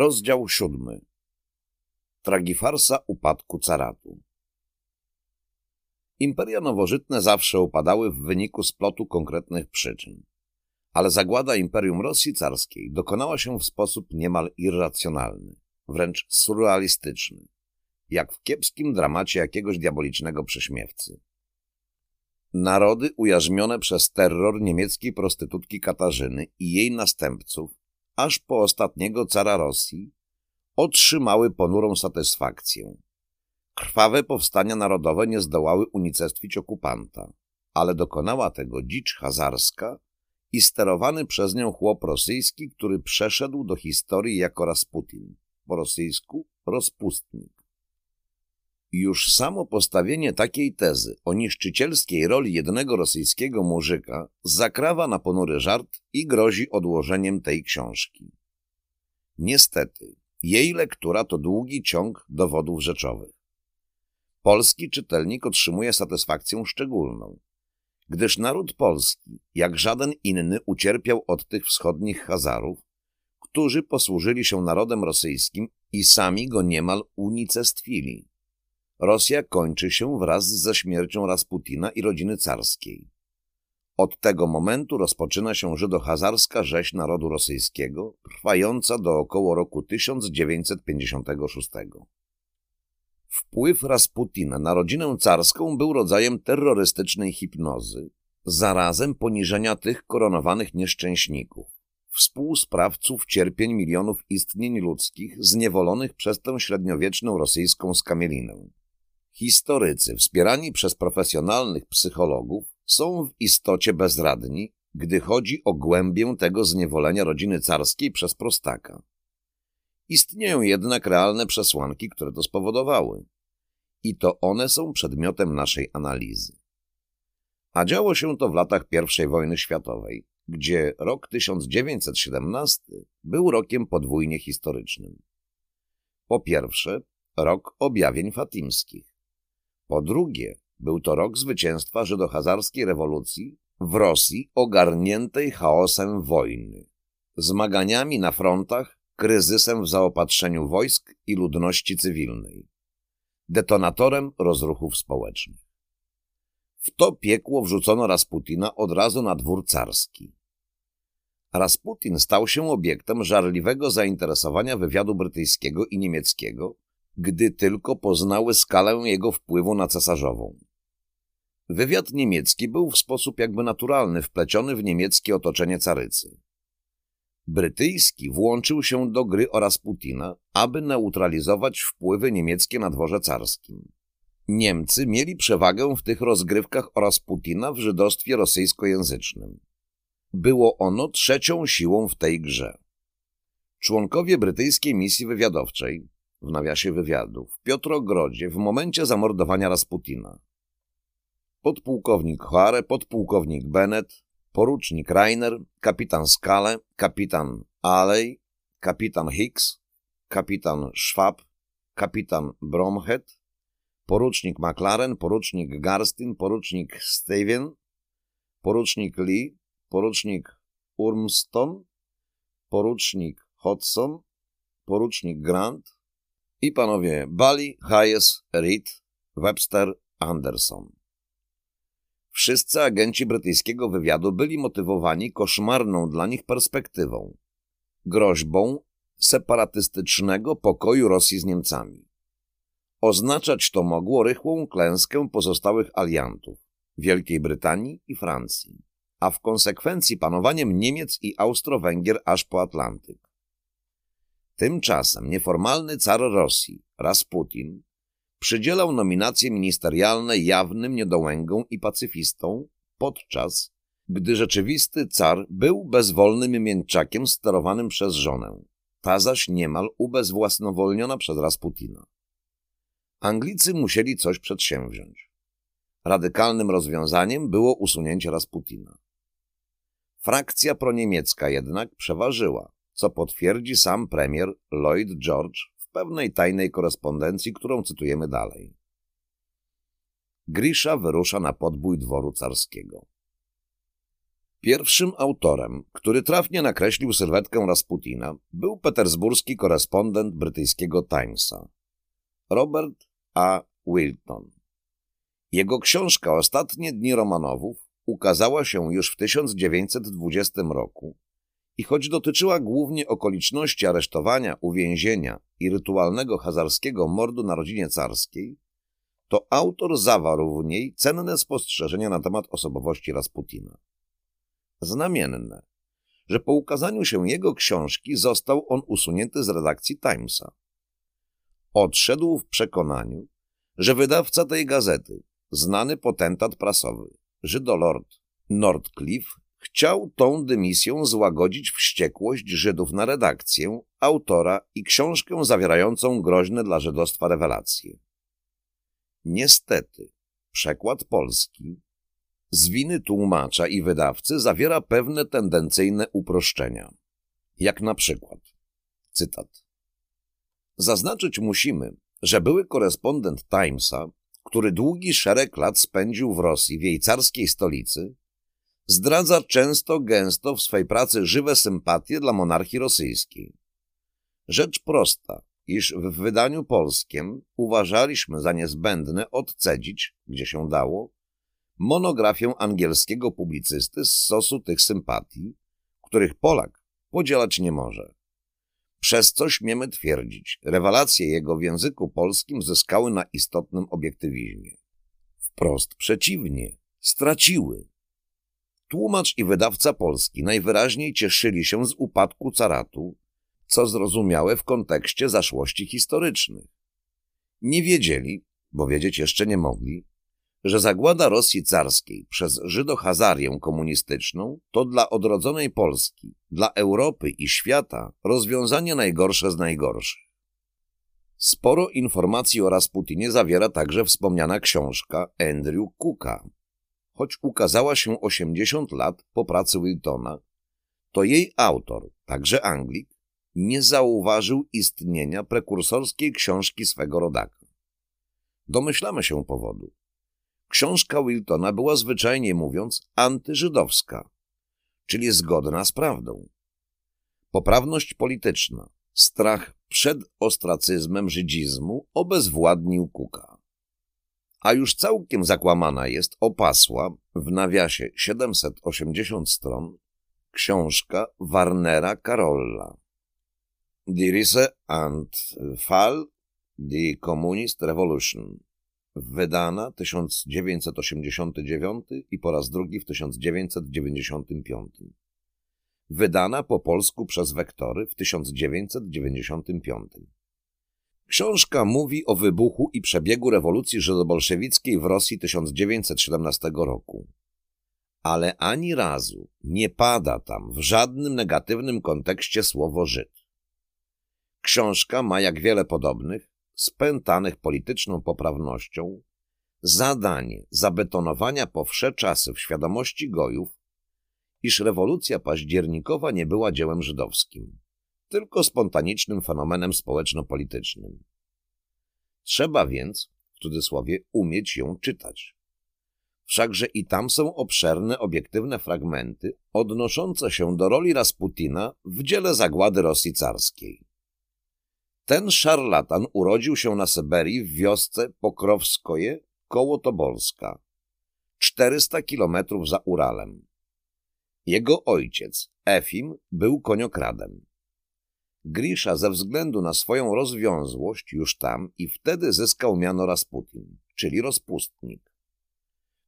Rozdział siódmy. Tragifarsa upadku caratu. Imperia nowożytne zawsze upadały w wyniku splotu konkretnych przyczyn. Ale zagłada Imperium Rosji Carskiej dokonała się w sposób niemal irracjonalny, wręcz surrealistyczny, jak w kiepskim dramacie jakiegoś diabolicznego prześmiewcy. Narody ujarzmione przez terror niemieckiej prostytutki Katarzyny i jej następców, aż po ostatniego cara Rosji, otrzymały ponurą satysfakcję. Krwawe powstania narodowe nie zdołały unicestwić okupanta, ale dokonała tego dzicz hazarska i sterowany przez nią chłop rosyjski, który przeszedł do historii jako Rasputin, po rosyjsku rozpustnik. Już samo postawienie takiej tezy o niszczycielskiej roli jednego rosyjskiego muzyka zakrawa na ponury żart i grozi odłożeniem tej książki. Niestety, jej lektura to długi ciąg dowodów rzeczowych. Polski czytelnik otrzymuje satysfakcję szczególną, gdyż naród polski, jak żaden inny, ucierpiał od tych wschodnich Hazarów, którzy posłużyli się narodem rosyjskim i sami go niemal unicestwili. Rosja kończy się wraz ze śmiercią Rasputina i rodziny carskiej. Od tego momentu rozpoczyna się żydohazarska rzeź narodu rosyjskiego, trwająca do około roku 1956. Wpływ Rasputina na rodzinę carską był rodzajem terrorystycznej hipnozy, zarazem poniżenia tych koronowanych nieszczęśników, współsprawców cierpień milionów istnień ludzkich zniewolonych przez tę średniowieczną rosyjską skamielinę. Historycy, wspierani przez profesjonalnych psychologów, są w istocie bezradni, gdy chodzi o głębię tego zniewolenia rodziny carskiej przez prostaka. Istnieją jednak realne przesłanki, które to spowodowały. I to one są przedmiotem naszej analizy. A działo się to w latach I wojny światowej, gdzie rok 1917 był rokiem podwójnie historycznym. Po pierwsze, rok objawień fatimskich. Po drugie, był to rok zwycięstwa żydohazarskiej rewolucji w Rosji ogarniętej chaosem wojny, zmaganiami na frontach kryzysem w zaopatrzeniu wojsk i ludności cywilnej, detonatorem rozruchów społecznych. W to piekło wrzucono Rasputina od razu na dwór carski. Rasputin stał się obiektem żarliwego zainteresowania wywiadu brytyjskiego i niemieckiego, gdy tylko poznały skalę jego wpływu na cesarzową. Wywiad niemiecki był w sposób jakby naturalny wpleciony w niemieckie otoczenie carycy. Brytyjski włączył się do gry oraz Putina, aby neutralizować wpływy niemieckie na dworze carskim. Niemcy mieli przewagę w tych rozgrywkach oraz Putina w żydostwie rosyjskojęzycznym. Było ono trzecią siłą w tej grze. Członkowie brytyjskiej misji wywiadowczej, w nawiasie wywiadu, w Piotrogrodzie w momencie zamordowania Rasputina. Podpułkownik Hoare, podpułkownik Bennett, porucznik Rainer, kapitan Skale, kapitan Alley, kapitan Hicks, kapitan Schwab, kapitan Bromhead, porucznik McLaren, porucznik Garstin, porucznik Steven, porucznik Lee, porucznik Urmston, porucznik Hodson, porucznik Grant i panowie Bali, Hayes, Reed, Webster, Anderson. Wszyscy agenci brytyjskiego wywiadu byli motywowani koszmarną dla nich perspektywą, groźbą separatystycznego pokoju Rosji z Niemcami. Oznaczać to mogło rychłą klęskę pozostałych aliantów Wielkiej Brytanii i Francji, a w konsekwencji panowaniem Niemiec i Austro-Węgier aż po Atlantyk. Tymczasem nieformalny car Rosji, Rasputin, przydzielał nominacje ministerialne jawnym niedołęgom i pacyfistom, podczas gdy rzeczywisty car był bezwolnym mięczakiem sterowanym przez żonę, ta zaś niemal ubezwłasnowolniona przez Rasputina. Anglicy musieli coś przedsięwziąć. Radykalnym rozwiązaniem było usunięcie Rasputina. Frakcja proniemiecka jednak przeważyła, co potwierdzi sam premier Lloyd George w pewnej tajnej korespondencji, którą cytujemy dalej. Grisza wyrusza na podbój dworu carskiego. Pierwszym autorem, który trafnie nakreślił sylwetkę Rasputina, był petersburski korespondent brytyjskiego Timesa, Robert A. Wilton. Jego książka Ostatnie dni Romanowów ukazała się już w 1920 roku i choć dotyczyła głównie okoliczności aresztowania, uwięzienia i rytualnego hazarskiego mordu na rodzinie carskiej, to autor zawarł w niej cenne spostrzeżenia na temat osobowości Rasputina. Znamienne, że po ukazaniu się jego książki został on usunięty z redakcji Timesa. Odszedł w przekonaniu, że wydawca tej gazety, znany potentat prasowy, Żydolord Nordcliffe, chciał tą dymisją złagodzić wściekłość Żydów na redakcję, autora i książkę zawierającą groźne dla żydostwa rewelacje. Niestety, przekład polski z winy tłumacza i wydawcy zawiera pewne tendencyjne uproszczenia. Jak na przykład, cytat. Zaznaczyć musimy, że były korespondent Timesa, który długi szereg lat spędził w Rosji, w jej carskiej stolicy, zdradza często gęsto w swej pracy żywe sympatie dla monarchii rosyjskiej. Rzecz prosta, iż w wydaniu polskim uważaliśmy za niezbędne odcedzić, gdzie się dało, monografię angielskiego publicysty z sosu tych sympatii, których Polak podzielać nie może. Przez co śmiemy twierdzić, rewelacje jego w języku polskim zyskały na istotnym obiektywizmie. Wprost przeciwnie, straciły. Tłumacz i wydawca polski najwyraźniej cieszyli się z upadku caratu, co zrozumiałe w kontekście zaszłości historycznych. Nie wiedzieli, bo wiedzieć jeszcze nie mogli, że zagłada Rosji carskiej przez Żydohazarię komunistyczną to dla odrodzonej Polski, dla Europy i świata rozwiązanie najgorsze z najgorszych. Sporo informacji o Rasputinie zawiera także wspomniana książka Andrew Cooka. Choć ukazała się 80 lat po pracy Wiltona, to jej autor, także Anglik, nie zauważył istnienia prekursorskiej książki swego rodaka. Domyślamy się powodu. Książka Wiltona była zwyczajnie mówiąc antyżydowska, czyli zgodna z prawdą. Poprawność polityczna, strach przed ostracyzmem żydzizmu obezwładnił Kuka. A już całkiem zakłamana jest opasła w nawiasie 780 stron książka Warnera Karolla Die Risse and Fall die Communist Revolution wydana 1989 i po raz drugi w 1995. Wydana po polsku przez Wektory w 1995. Książka mówi o wybuchu i przebiegu rewolucji żydobolszewickiej w Rosji 1917 roku. Ale ani razu nie pada tam w żadnym negatywnym kontekście słowo Żyd. Książka ma jak wiele podobnych spętanych polityczną poprawnością, zadanie zabetonowania po czasy w świadomości gojów, iż rewolucja październikowa nie była dziełem żydowskim, tylko spontanicznym fenomenem społeczno-politycznym. Trzeba więc, w cudzysłowie, umieć ją czytać. Wszakże i tam są obszerne, obiektywne fragmenty odnoszące się do roli Rasputina w dziele zagłady Rosji carskiej. Ten szarlatan urodził się na Syberii w wiosce Pokrowskoje koło Tobolska, 400 kilometrów za Uralem. Jego ojciec, Efim, był koniokradem. Grisza ze względu na swoją rozwiązłość już tam i wtedy zyskał miano Rasputin, czyli rozpustnik.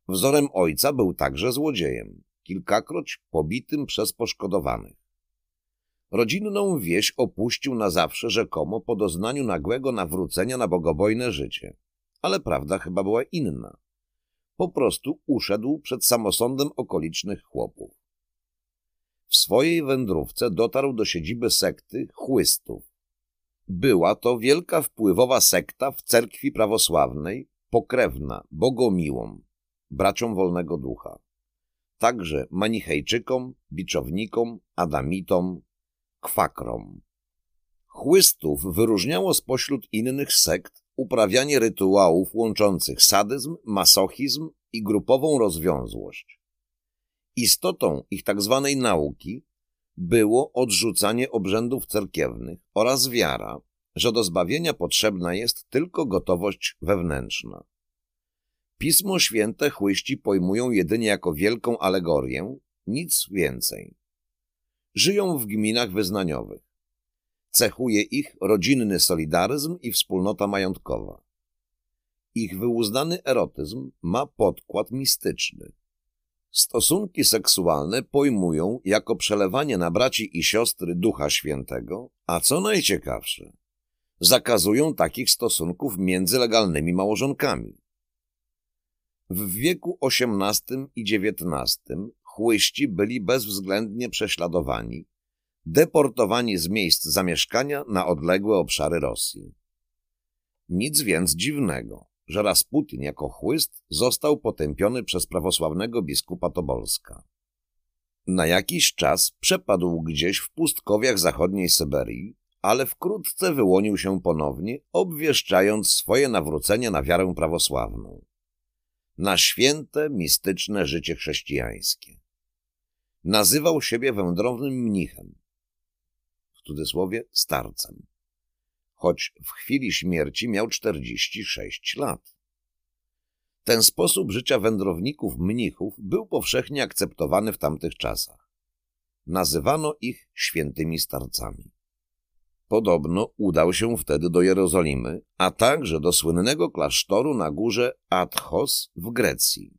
Wzorem ojca był także złodziejem, kilkakroć pobitym przez poszkodowanych. Rodzinną wieś opuścił na zawsze rzekomo po doznaniu nagłego nawrócenia na bogobojne życie. Ale prawda chyba była inna. po prostu uszedł przed samosądem okolicznych chłopów. W swojej wędrówce dotarł do siedziby sekty chłystów. Była to wielka wpływowa sekta w cerkwi prawosławnej, pokrewna Bogomiłom, braciom wolnego ducha. Także manichejczykom, biczownikom, adamitom, kwakrom. Chłystów wyróżniało spośród innych sekt uprawianie rytuałów łączących sadyzm, masochizm i grupową rozwiązłość. Istotą ich tzw. Tak nauki było odrzucanie obrzędów cerkiewnych oraz wiara, że do zbawienia potrzebna jest tylko gotowość wewnętrzna. Pismo Święte chłyści pojmują jedynie jako wielką alegorię, nic więcej. Żyją w gminach wyznaniowych. Cechuje ich rodzinny solidaryzm i wspólnota majątkowa. Ich wyuznany erotyzm ma podkład mistyczny. Stosunki seksualne pojmują jako przelewanie na braci i siostry Ducha Świętego, a co najciekawsze, zakazują takich stosunków między legalnymi małżonkami. W wieku XVIII i XIX chłyści byli bezwzględnie prześladowani, deportowani z miejsc zamieszkania na odległe obszary Rosji. Nic więc dziwnego, że Rasputin jako chłyst został potępiony przez prawosławnego biskupa Tobolska. Na jakiś czas przepadł gdzieś w pustkowiach zachodniej Syberii, ale wkrótce wyłonił się ponownie, obwieszczając swoje nawrócenie na wiarę prawosławną. Na święte, mistyczne życie chrześcijańskie. Nazywał siebie wędrownym mnichem, w cudzysłowie starcem choć w chwili śmierci miał 46 lat. Ten sposób życia wędrowników mnichów był powszechnie akceptowany w tamtych czasach. Nazywano ich świętymi starcami. Podobno udał się wtedy do Jerozolimy, a także do słynnego klasztoru na górze Athos w Grecji.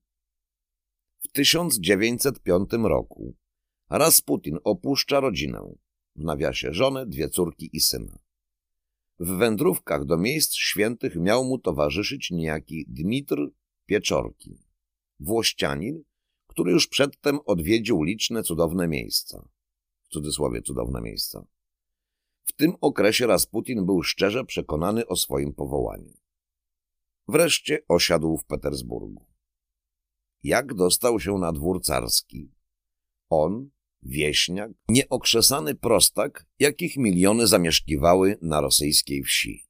W 1905 roku Rasputin opuszcza rodzinę, w nawiasie żonę, dwie córki i syna. W wędrówkach do miejsc świętych miał mu towarzyszyć niejaki Dmitr Pieczorki, włościanin, który już przedtem odwiedził liczne cudowne miejsca. W cudzysłowie cudowne miejsca. W tym okresie Rasputin był szczerze przekonany o swoim powołaniu. Wreszcie osiadł w Petersburgu. Jak dostał się na dwór carski? On, wieśniak, nieokrzesany prostak, jakich miliony zamieszkiwały na rosyjskiej wsi.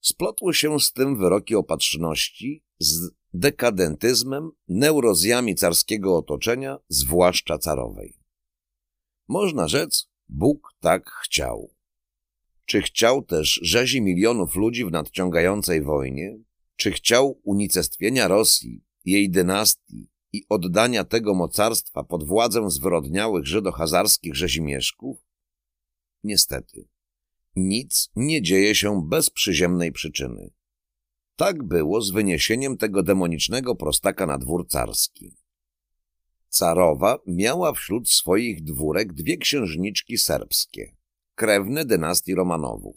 Splotły się z tym wyroki opatrzności, z dekadentyzmem, neurozjami carskiego otoczenia, zwłaszcza carowej. Można rzec, Bóg tak chciał. Czy chciał też rzezi milionów ludzi w nadciągającej wojnie? Czy chciał unicestwienia Rosji, jej dynastii, i oddania tego mocarstwa pod władzę zwyrodniałych żydohazarskich rzezimieszków? Niestety, nic nie dzieje się bez przyziemnej przyczyny. Tak było z wyniesieniem tego demonicznego prostaka na dwór carski. Carowa miała wśród swoich dwórek dwie księżniczki serbskie, krewne dynastii Romanowów,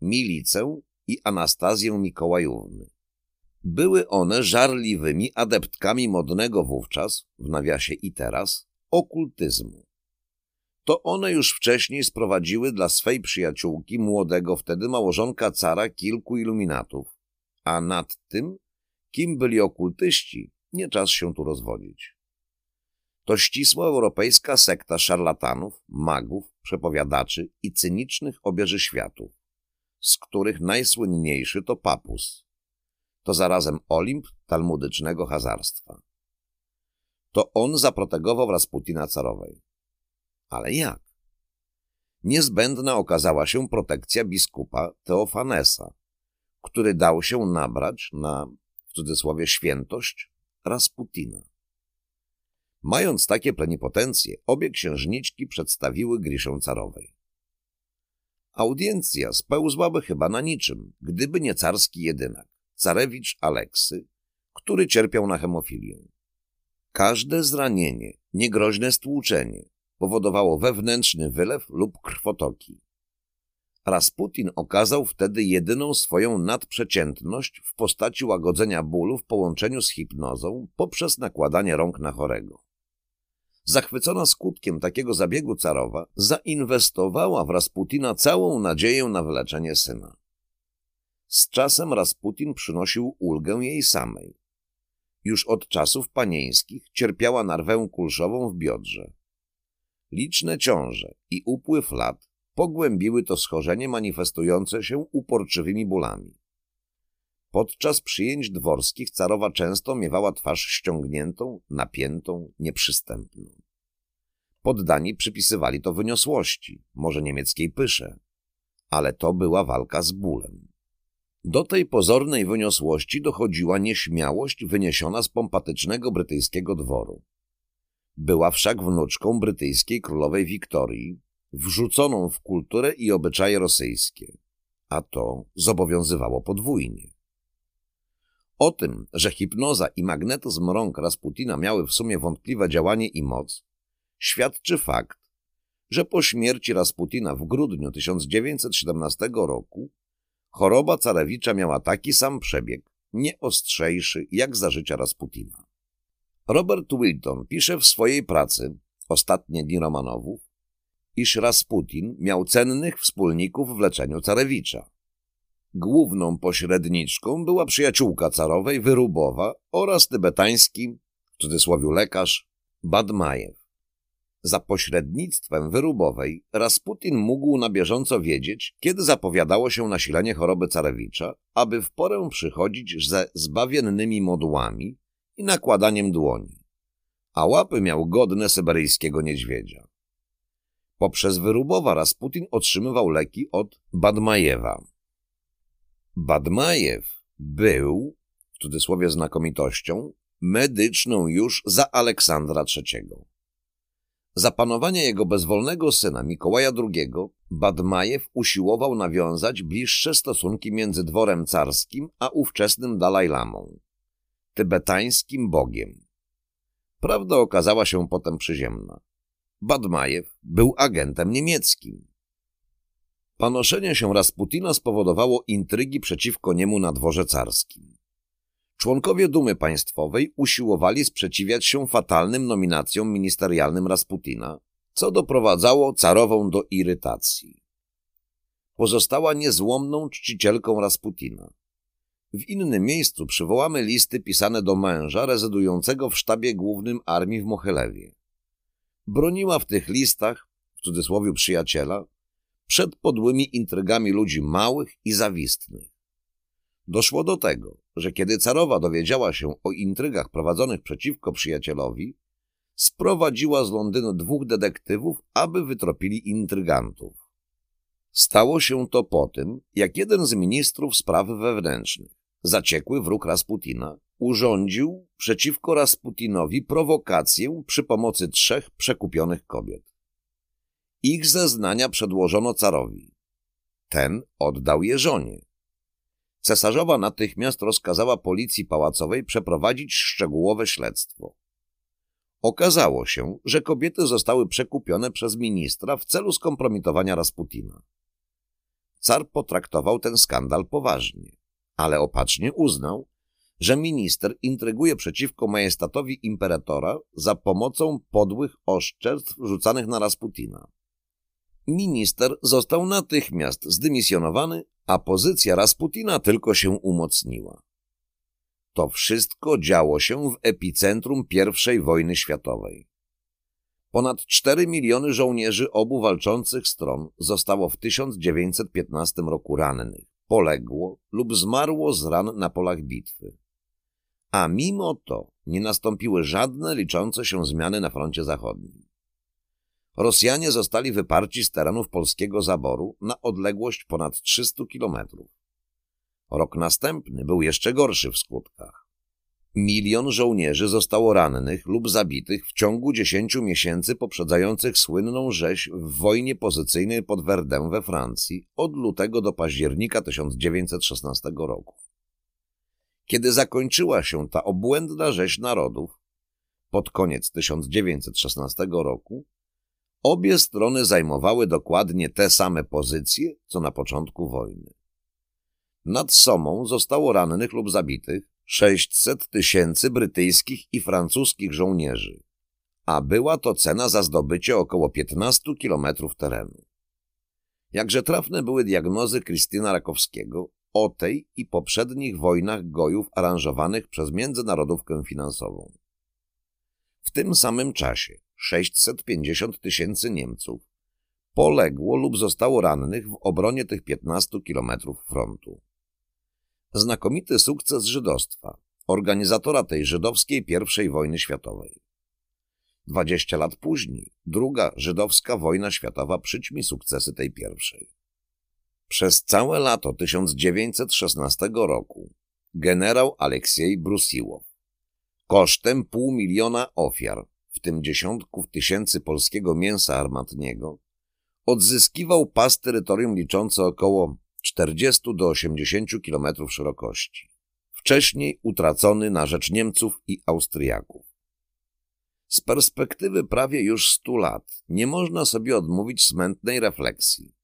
Milicę i Anastazję Mikołajówny. Były one żarliwymi adeptkami modnego wówczas, w nawiasie i teraz, okultyzmu. To one już wcześniej sprowadziły dla swej przyjaciółki młodego wtedy małżonka cara kilku iluminatów, a nad tym, kim byli okultyści, nie czas się tu rozwodzić. To ścisła europejska sekta szarlatanów, magów, przepowiadaczy i cynicznych obieży światów, z których najsłynniejszy to papus, to zarazem Olimp talmudycznego hazarstwa. To on zaprotegował Rasputina carowej. Ale jak? Niezbędna okazała się protekcja biskupa Teofanesa, który dał się nabrać na, w cudzysłowie, świętość Rasputina. Mając takie plenipotencje, obie księżniczki przedstawiły Griszę carowej. Audiencja spełzłaby chyba na niczym, gdyby nie carski jedynak carewicz Aleksy, który cierpiał na hemofilię. Każde zranienie, niegroźne stłuczenie powodowało wewnętrzny wylew lub krwotoki. Rasputin okazał wtedy jedyną swoją nadprzeciętność w postaci łagodzenia bólu w połączeniu z hipnozą poprzez nakładanie rąk na chorego. Zachwycona skutkiem takiego zabiegu carowa, zainwestowała w Rasputina całą nadzieję na wyleczenie syna. Z czasem Rasputin przynosił ulgę jej samej. Już od czasów panieńskich cierpiała narwę kulszową w biodrze. Liczne ciąże i upływ lat pogłębiły to schorzenie manifestujące się uporczywymi bólami. Podczas przyjęć dworskich carowa często miewała twarz ściągniętą, napiętą, nieprzystępną. Poddani przypisywali to wyniosłości, może niemieckiej pysze, ale to była walka z bólem. Do tej pozornej wyniosłości dochodziła nieśmiałość wyniesiona z pompatycznego brytyjskiego dworu. Była wszak wnuczką brytyjskiej królowej Wiktorii, wrzuconą w kulturę i obyczaje rosyjskie, a to zobowiązywało podwójnie. O tym, że hipnoza i magnetyzm rąk Rasputina miały w sumie wątpliwe działanie i moc, świadczy fakt, że po śmierci Rasputina w grudniu 1917 roku choroba carewicza miała taki sam przebieg, nie ostrzejszy jak za życia Rasputina. Robert Wilton pisze w swojej pracy Ostatnie dni Romanowów, iż Rasputin miał cennych wspólników w leczeniu carewicza. Główną pośredniczką była przyjaciółka carowej Wyrubowa oraz tybetański, w cudzysłowie lekarz, Badmajew. Za pośrednictwem Wyrubowej Rasputin mógł na bieżąco wiedzieć, kiedy zapowiadało się nasilenie choroby carewicza, aby w porę przychodzić ze zbawiennymi modłami i nakładaniem dłoni, a łapy miał godne syberyjskiego niedźwiedzia. Poprzez Wyrubowa Rasputin otrzymywał leki od Badmajewa. Badmajew był, w cudzysłowie znakomitością, medyczną już za Aleksandra III. Za panowania jego bezwolnego syna Mikołaja II Badmajew usiłował nawiązać bliższe stosunki między dworem carskim a ówczesnym Dalajlamą, tybetańskim bogiem. Prawda okazała się potem przyziemna. Badmajew był agentem niemieckim. Panoszenie się Rasputina spowodowało intrygi przeciwko niemu na dworze carskim. Członkowie Dumy Państwowej usiłowali sprzeciwiać się fatalnym nominacjom ministerialnym Rasputina, co doprowadzało carową do irytacji. Pozostała niezłomną czcicielką Rasputina. W innym miejscu przywołamy listy pisane do męża rezydującego w sztabie głównym armii w Mochelewie. Broniła w tych listach, w cudzysłowie przyjaciela, przed podłymi intrygami ludzi małych i zawistnych. Doszło do tego, że kiedy carowa dowiedziała się o intrygach prowadzonych przeciwko przyjacielowi, sprowadziła z Londynu dwóch detektywów, aby wytropili intrygantów. Stało się to po tym, jak jeden z ministrów spraw wewnętrznych, zaciekły wróg Rasputina, urządził przeciwko Rasputinowi prowokację przy pomocy trzech przekupionych kobiet. Ich zeznania przedłożono carowi. Ten oddał je żonie. Cesarzowa natychmiast rozkazała policji pałacowej przeprowadzić szczegółowe śledztwo. Okazało się, że kobiety zostały przekupione przez ministra w celu skompromitowania Rasputina. Car potraktował ten skandal poważnie, ale opacznie uznał, że minister intryguje przeciwko majestatowi imperatora za pomocą podłych oszczerstw rzucanych na Rasputina. Minister został natychmiast zdymisjonowany, a pozycja Rasputina tylko się umocniła. To wszystko działo się w epicentrum I wojny światowej. Ponad 4 miliony żołnierzy obu walczących stron zostało w 1915 roku rannych, poległo lub zmarło z ran na polach bitwy. A mimo to nie nastąpiły żadne liczące się zmiany na froncie zachodnim. Rosjanie zostali wyparci z terenów polskiego zaboru na odległość ponad 300 kilometrów. Rok następny był jeszcze gorszy w skutkach. Milion żołnierzy zostało rannych lub zabitych w ciągu 10 miesięcy poprzedzających słynną rzeź w wojnie pozycyjnej pod Verdun we Francji od lutego do października 1916 roku. Kiedy zakończyła się ta obłędna rzeź narodów, pod koniec 1916 roku, Obie strony zajmowały dokładnie te same pozycje, co na początku wojny. Nad Somą zostało rannych lub zabitych 600 tysięcy brytyjskich i francuskich żołnierzy, a była to cena za zdobycie około 15 kilometrów terenu. Jakże trafne były diagnozy Krystyna Rakowskiego o tej i poprzednich wojnach gojów aranżowanych przez międzynarodówkę finansową. W tym samym czasie 650 tysięcy Niemców poległo lub zostało rannych w obronie tych 15 kilometrów frontu. Znakomity sukces żydostwa, organizatora tej żydowskiej I wojny światowej. Dwadzieścia lat później druga żydowska wojna światowa przyćmi sukcesy tej pierwszej. Przez całe lato 1916 roku generał Aleksiej Brusiłow kosztem pół miliona ofiar, w tym dziesiątków tysięcy polskiego mięsa armatniego, odzyskiwał pas terytorium liczące około 40 do 80 kilometrów szerokości, wcześniej utracony na rzecz Niemców i Austriaków. Z perspektywy prawie już stu lat nie można sobie odmówić smętnej refleksji.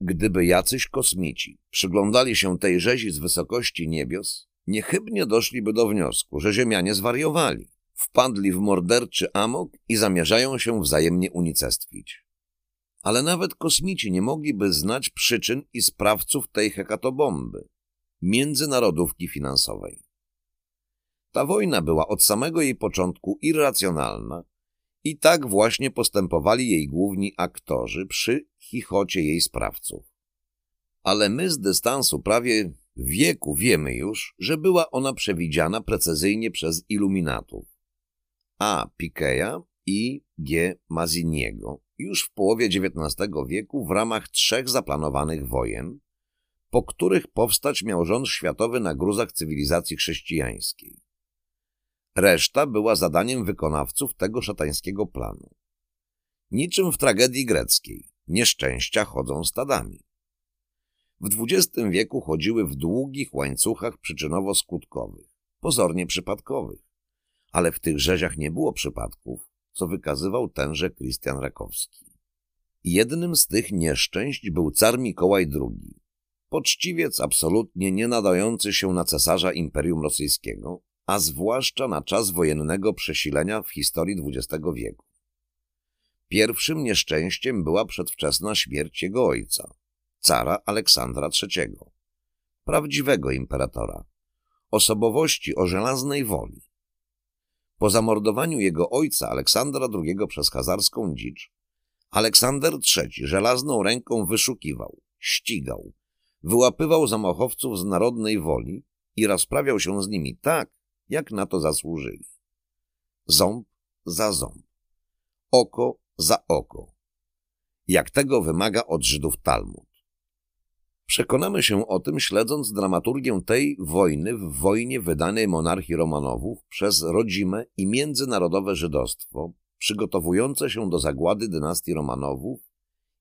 Gdyby jacyś kosmici przyglądali się tej rzezi z wysokości niebios, niechybnie doszliby do wniosku, że Ziemianie zwariowali, wpadli w morderczy amok i zamierzają się wzajemnie unicestwić. Ale nawet kosmici nie mogliby znać przyczyn i sprawców tej hekatobomby, międzynarodówki finansowej. Ta wojna była od samego jej początku irracjonalna i tak właśnie postępowali jej główni aktorzy przy chichocie jej sprawców. Ale my z dystansu prawie wieku wiemy już, że była ona przewidziana precyzyjnie przez iluminatów. A. Pikeya i G. Maziniego już w połowie XIX wieku w ramach trzech zaplanowanych wojen, po których powstać miał rząd światowy na gruzach cywilizacji chrześcijańskiej. Reszta była zadaniem wykonawców tego szatańskiego planu. Niczym w tragedii greckiej, nieszczęścia chodzą stadami. W XX wieku chodziły w długich łańcuchach przyczynowo-skutkowych, pozornie przypadkowych, ale w tych rzeziach nie było przypadków, co wykazywał tenże Krystian Rakowski. Jednym z tych nieszczęść był car Mikołaj II, poczciwiec absolutnie nie nadający się na cesarza Imperium Rosyjskiego, a zwłaszcza na czas wojennego przesilenia w historii XX wieku. Pierwszym nieszczęściem była przedwczesna śmierć jego ojca, cara Aleksandra III, prawdziwego imperatora, osobowości o żelaznej woli. Po zamordowaniu jego ojca Aleksandra II przez hazarską dzicz, Aleksander III żelazną ręką wyszukiwał, ścigał, wyłapywał zamachowców z narodnej woli i rozprawiał się z nimi tak, jak na to zasłużyli. Ząb za ząb, oko za oko, jak tego wymaga od Żydów Talmud. Przekonamy się o tym śledząc dramaturgię tej wojny w wojnie wydanej monarchii Romanowów przez rodzime i międzynarodowe żydostwo, przygotowujące się do zagłady dynastii Romanowów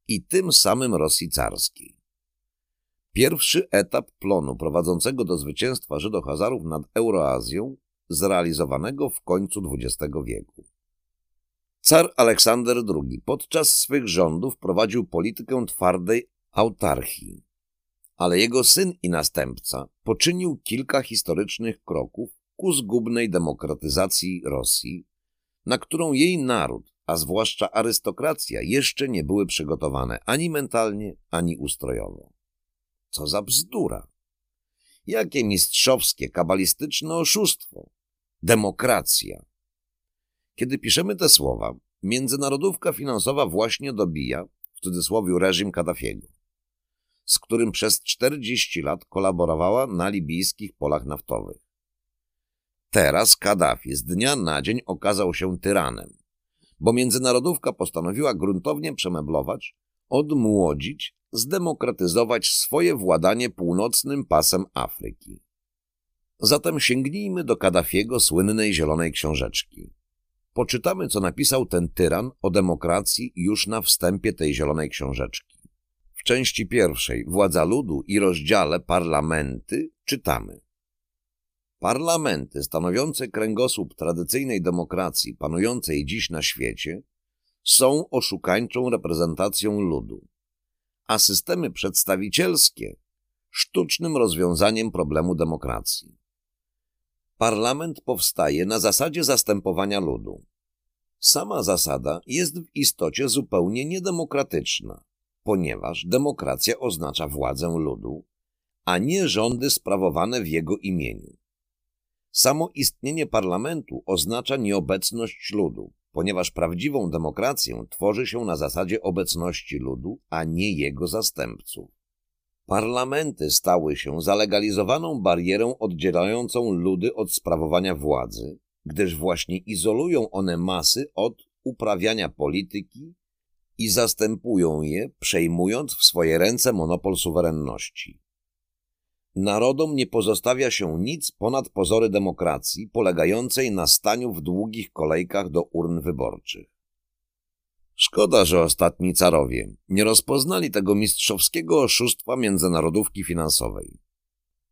i tym samym Rosji carskiej. Pierwszy etap plonu prowadzącego do zwycięstwa Żydo-Hazarów nad Euroazją, zrealizowanego w końcu XX wieku. Car Aleksander II podczas swych rządów prowadził politykę twardej autarchii, ale jego syn i następca poczynił kilka historycznych kroków ku zgubnej demokratyzacji Rosji, na którą jej naród, a zwłaszcza arystokracja, jeszcze nie były przygotowane ani mentalnie, ani ustrojowo. Co za bzdura! Jakie mistrzowskie, kabalistyczne oszustwo! Demokracja! Kiedy piszemy te słowa, międzynarodówka finansowa właśnie dobija, w cudzysłowie, reżim Kaddafiego, z którym przez 40 lat kolaborowała na libijskich polach naftowych. Teraz Kaddafi z dnia na dzień okazał się tyranem, bo międzynarodówka postanowiła gruntownie przemeblować, odmłodzić zdemokratyzować swoje władanie północnym pasem Afryki. Zatem sięgnijmy do Kaddafiego słynnej zielonej książeczki. Poczytamy, co napisał ten tyran o demokracji już na wstępie tej zielonej książeczki. Części pierwszej Władza ludu i rozdziale Parlamenty czytamy. Parlamenty stanowiące kręgosłup tradycyjnej demokracji panującej dziś na świecie są oszukańczą reprezentacją ludu, a systemy przedstawicielskie sztucznym rozwiązaniem problemu demokracji. Parlament powstaje na zasadzie zastępowania ludu. Sama zasada jest w istocie zupełnie niedemokratyczna, ponieważ demokracja oznacza władzę ludu, a nie rządy sprawowane w jego imieniu. Samo istnienie parlamentu oznacza nieobecność ludu, ponieważ prawdziwą demokrację tworzy się na zasadzie obecności ludu, a nie jego zastępców. Parlamenty stały się zalegalizowaną barierą oddzielającą ludy od sprawowania władzy, gdyż właśnie izolują one masy od uprawiania polityki i zastępują je, przejmując w swoje ręce monopol suwerenności. Narodom nie pozostawia się nic ponad pozory demokracji polegającej na staniu w długich kolejkach do urn wyborczych. Szkoda, że ostatni carowie nie rozpoznali tego mistrzowskiego oszustwa międzynarodówki finansowej.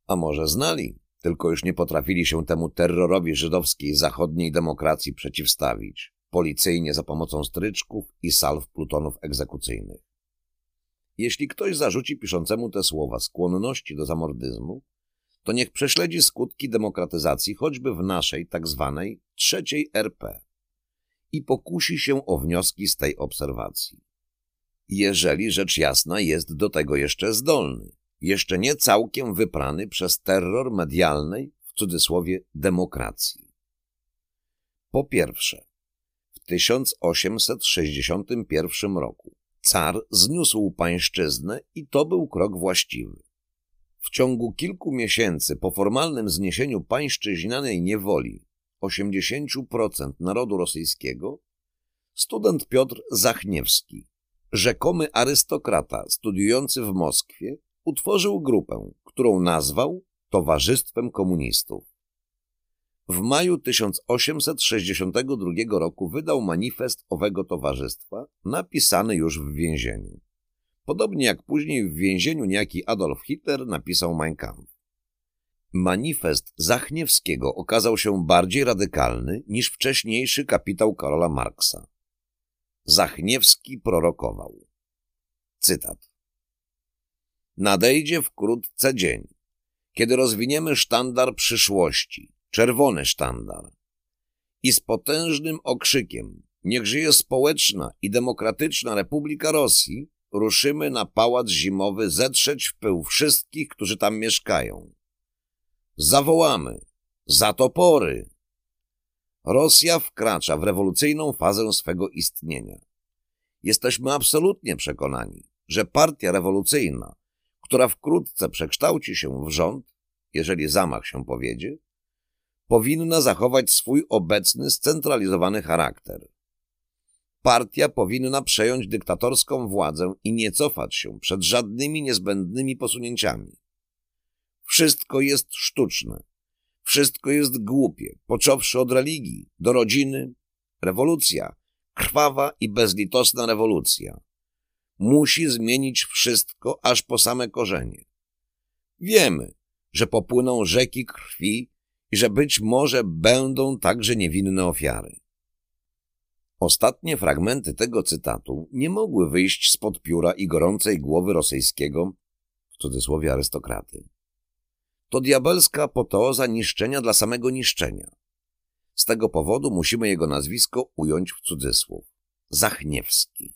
A może znali, tylko już nie potrafili się temu terrorowi żydowskiej zachodniej demokracji przeciwstawić, policyjnie za pomocą stryczków i salw plutonów egzekucyjnych. Jeśli ktoś zarzuci piszącemu te słowa skłonności do zamordyzmu, to niech prześledzi skutki demokratyzacji choćby w naszej tak zwanej trzeciej RP i pokusi się o wnioski z tej obserwacji. Jeżeli rzecz jasna jest do tego jeszcze zdolny, jeszcze nie całkiem wyprany przez terror medialnej, w cudzysłowie, demokracji. Po pierwsze, 1861 roku car zniósł pańszczyznę i to był krok właściwy. W ciągu kilku miesięcy po formalnym zniesieniu pańszczyźnianej niewoli 80% narodu rosyjskiego, student Piotr Zachniewski, rzekomy arystokrata studiujący w Moskwie, utworzył grupę, którą nazwał Towarzystwem Komunistów. W maju 1862 roku wydał manifest owego towarzystwa, napisany już w więzieniu. Podobnie jak później w więzieniu niejaki Adolf Hitler napisał Mein Kampf. Manifest Zachniewskiego okazał się bardziej radykalny niż wcześniejszy kapitał Karola Marksa. Zachniewski prorokował. Cytat. Nadejdzie wkrótce dzień, kiedy rozwiniemy sztandar przyszłości, czerwony sztandar. I z potężnym okrzykiem Niech żyje społeczna i demokratyczna Republika Rosji ruszymy na pałac zimowy zetrzeć w pył wszystkich, którzy tam mieszkają. Zawołamy za topory! Rosja wkracza w rewolucyjną fazę swego istnienia. Jesteśmy absolutnie przekonani, że partia rewolucyjna, która wkrótce przekształci się w rząd, jeżeli zamach się powiedzie, powinna zachować swój obecny scentralizowany charakter. Partia powinna przejąć dyktatorską władzę i nie cofać się przed żadnymi niezbędnymi posunięciami. Wszystko jest sztuczne. Wszystko jest głupie, począwszy od religii, do rodziny. Rewolucja, krwawa i bezlitosna rewolucja. Musi zmienić wszystko aż po same korzenie. Wiemy, że popłyną rzeki krwi i że być może będą także niewinne ofiary. Ostatnie fragmenty tego cytatu nie mogły wyjść spod pióra i gorącej głowy rosyjskiego, w cudzysłowie arystokraty. To diabelska apoteoza niszczenia dla samego niszczenia. Z tego powodu musimy jego nazwisko ująć w cudzysłów. Zachniewski.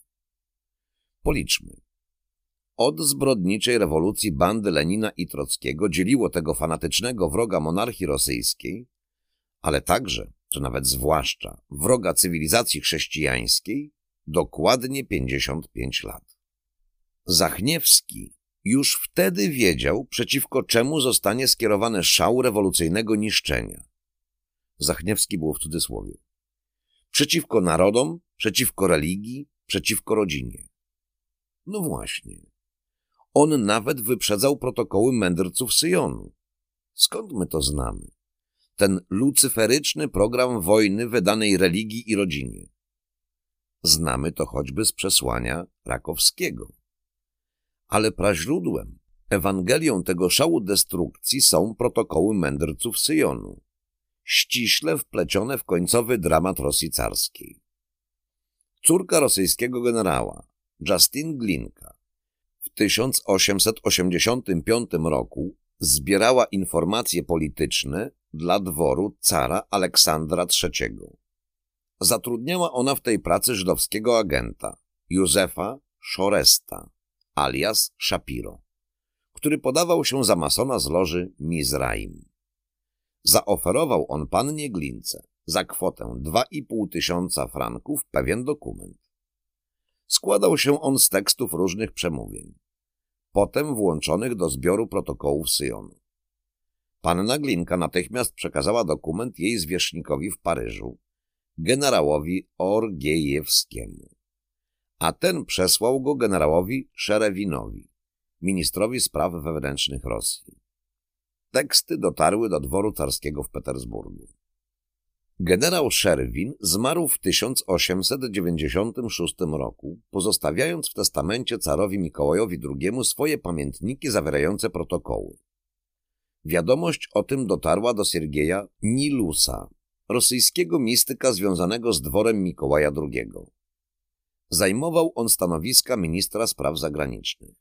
Policzmy. Od zbrodniczej rewolucji bandy Lenina i Trockiego dzieliło tego fanatycznego wroga monarchii rosyjskiej, ale także, czy nawet zwłaszcza, wroga cywilizacji chrześcijańskiej, dokładnie 55 lat. Zachniewski już wtedy wiedział, przeciwko czemu zostanie skierowany szał rewolucyjnego niszczenia. Zachniewski było w cudzysłowie. Przeciwko narodom, przeciwko religii, przeciwko rodzinie. No właśnie. On nawet wyprzedzał protokoły mędrców Syjonu. Skąd my to znamy? Ten lucyferyczny program wojny wydanej religii i rodzinie. Znamy to choćby z przesłania Rakowskiego ale praźródłem, Ewangelią tego szału destrukcji są protokoły mędrców Syjonu, ściśle wplecione w końcowy dramat Rosji carskiej. Córka rosyjskiego generała, Justin Glinka, 1885 roku zbierała informacje polityczne dla dworu cara Aleksandra III. Zatrudniała ona w tej pracy żydowskiego agenta, Józefa Szoresta, alias Shapiro, który podawał się za masona z loży Mizraim. Zaoferował on pannie Glince za kwotę 2,5 tysiąca franków pewien dokument. Składał się on z tekstów różnych przemówień, potem włączonych do zbioru protokołów Syjonu. Panna Glinka natychmiast przekazała dokument jej zwierzchnikowi w Paryżu, generałowi Orgiejewskiemu, a ten przesłał go generałowi Szerewinowi, ministrowi spraw wewnętrznych Rosji. Teksty dotarły do dworu carskiego w Petersburgu. Generał Szerwin zmarł w 1896 roku, pozostawiając w testamencie carowi Mikołajowi II swoje pamiętniki zawierające protokoły. Wiadomość o tym dotarła do Siergieja Nilusa, rosyjskiego mistyka związanego z dworem Mikołaja II. Zajmował on stanowiska ministra spraw zagranicznych.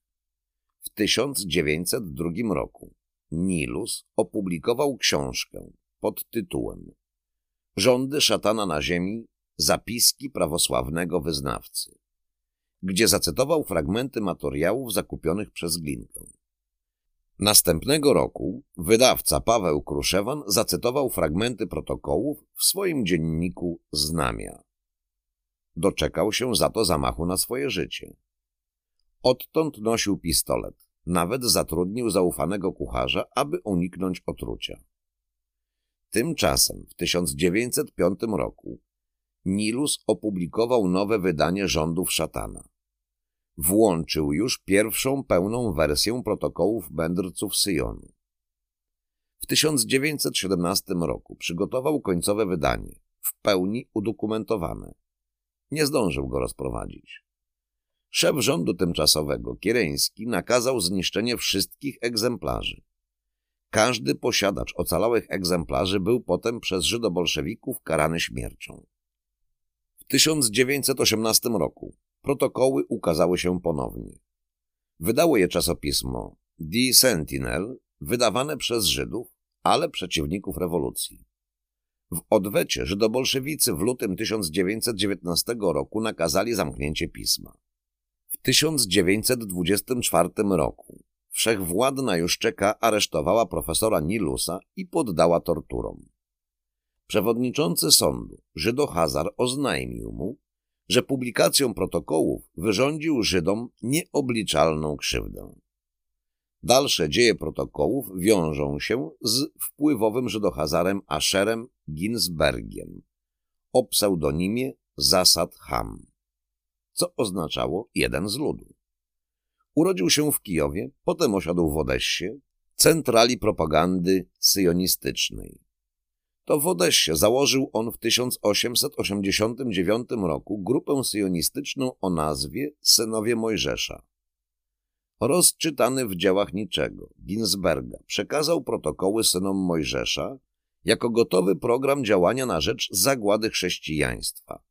W 1902 roku Nilus opublikował książkę pod tytułem Rządy szatana na ziemi, zapiski prawosławnego wyznawcy, gdzie zacytował fragmenty materiałów zakupionych przez Glinkę. Następnego roku wydawca Paweł Kruszewan zacytował fragmenty protokołów w swoim dzienniku Znamia. Doczekał się za to zamachu na swoje życie. Odtąd nosił pistolet, nawet zatrudnił zaufanego kucharza, aby uniknąć otrucia. Tymczasem w 1905 roku Nilus opublikował nowe wydanie rządów szatana. Włączył już pierwszą pełną wersję protokołów mędrców Syjonu. W 1917 roku przygotował końcowe wydanie, w pełni udokumentowane. Nie zdążył go rozprowadzić. Szef rządu tymczasowego, Kiereński, nakazał zniszczenie wszystkich egzemplarzy. Każdy posiadacz ocalałych egzemplarzy był potem przez żydobolszewików karany śmiercią. W 1918 roku protokoły ukazały się ponownie. Wydało je czasopismo The Sentinel, wydawane przez Żydów, ale przeciwników rewolucji. W odwecie żydobolszewicy w lutym 1919 roku nakazali zamknięcie pisma. W 1924 roku Wszechwładna Juszczeka aresztowała profesora Nilusa i poddała torturom. Przewodniczący sądu, Żydo Hazar, oznajmił mu, że publikacją protokołów wyrządził Żydom nieobliczalną krzywdę. Dalsze dzieje protokołów wiążą się z wpływowym Żydohazarem Asherem Ginsbergiem o pseudonimie Zasad Ham, co oznaczało jeden z ludu. Urodził się w Kijowie, potem osiadł w Odessie, centrali propagandy syjonistycznej. To w Odessie założył on w 1889 roku grupę syjonistyczną o nazwie Synowie Mojżesza. Rozczytany w dziełach niczego, Ginsberga przekazał protokoły synom Mojżesza jako gotowy program działania na rzecz zagłady chrześcijaństwa,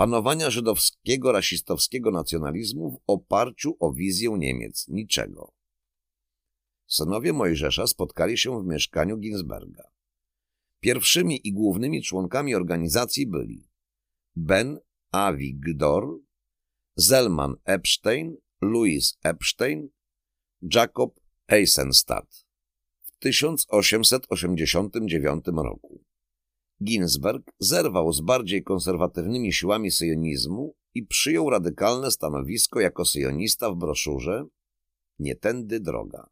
panowania żydowskiego rasistowskiego nacjonalizmu w oparciu o wizję Niemiec niczego. Synowie Mojżesza spotkali się w mieszkaniu Ginsberga. Pierwszymi i głównymi członkami organizacji byli Ben Avigdor, Zelman Epstein, Louis Epstein, Jacob Eisenstadt w 1889 roku. Ginsberg zerwał z bardziej konserwatywnymi siłami syjonizmu i przyjął radykalne stanowisko jako syjonista w broszurze Nie tędy droga.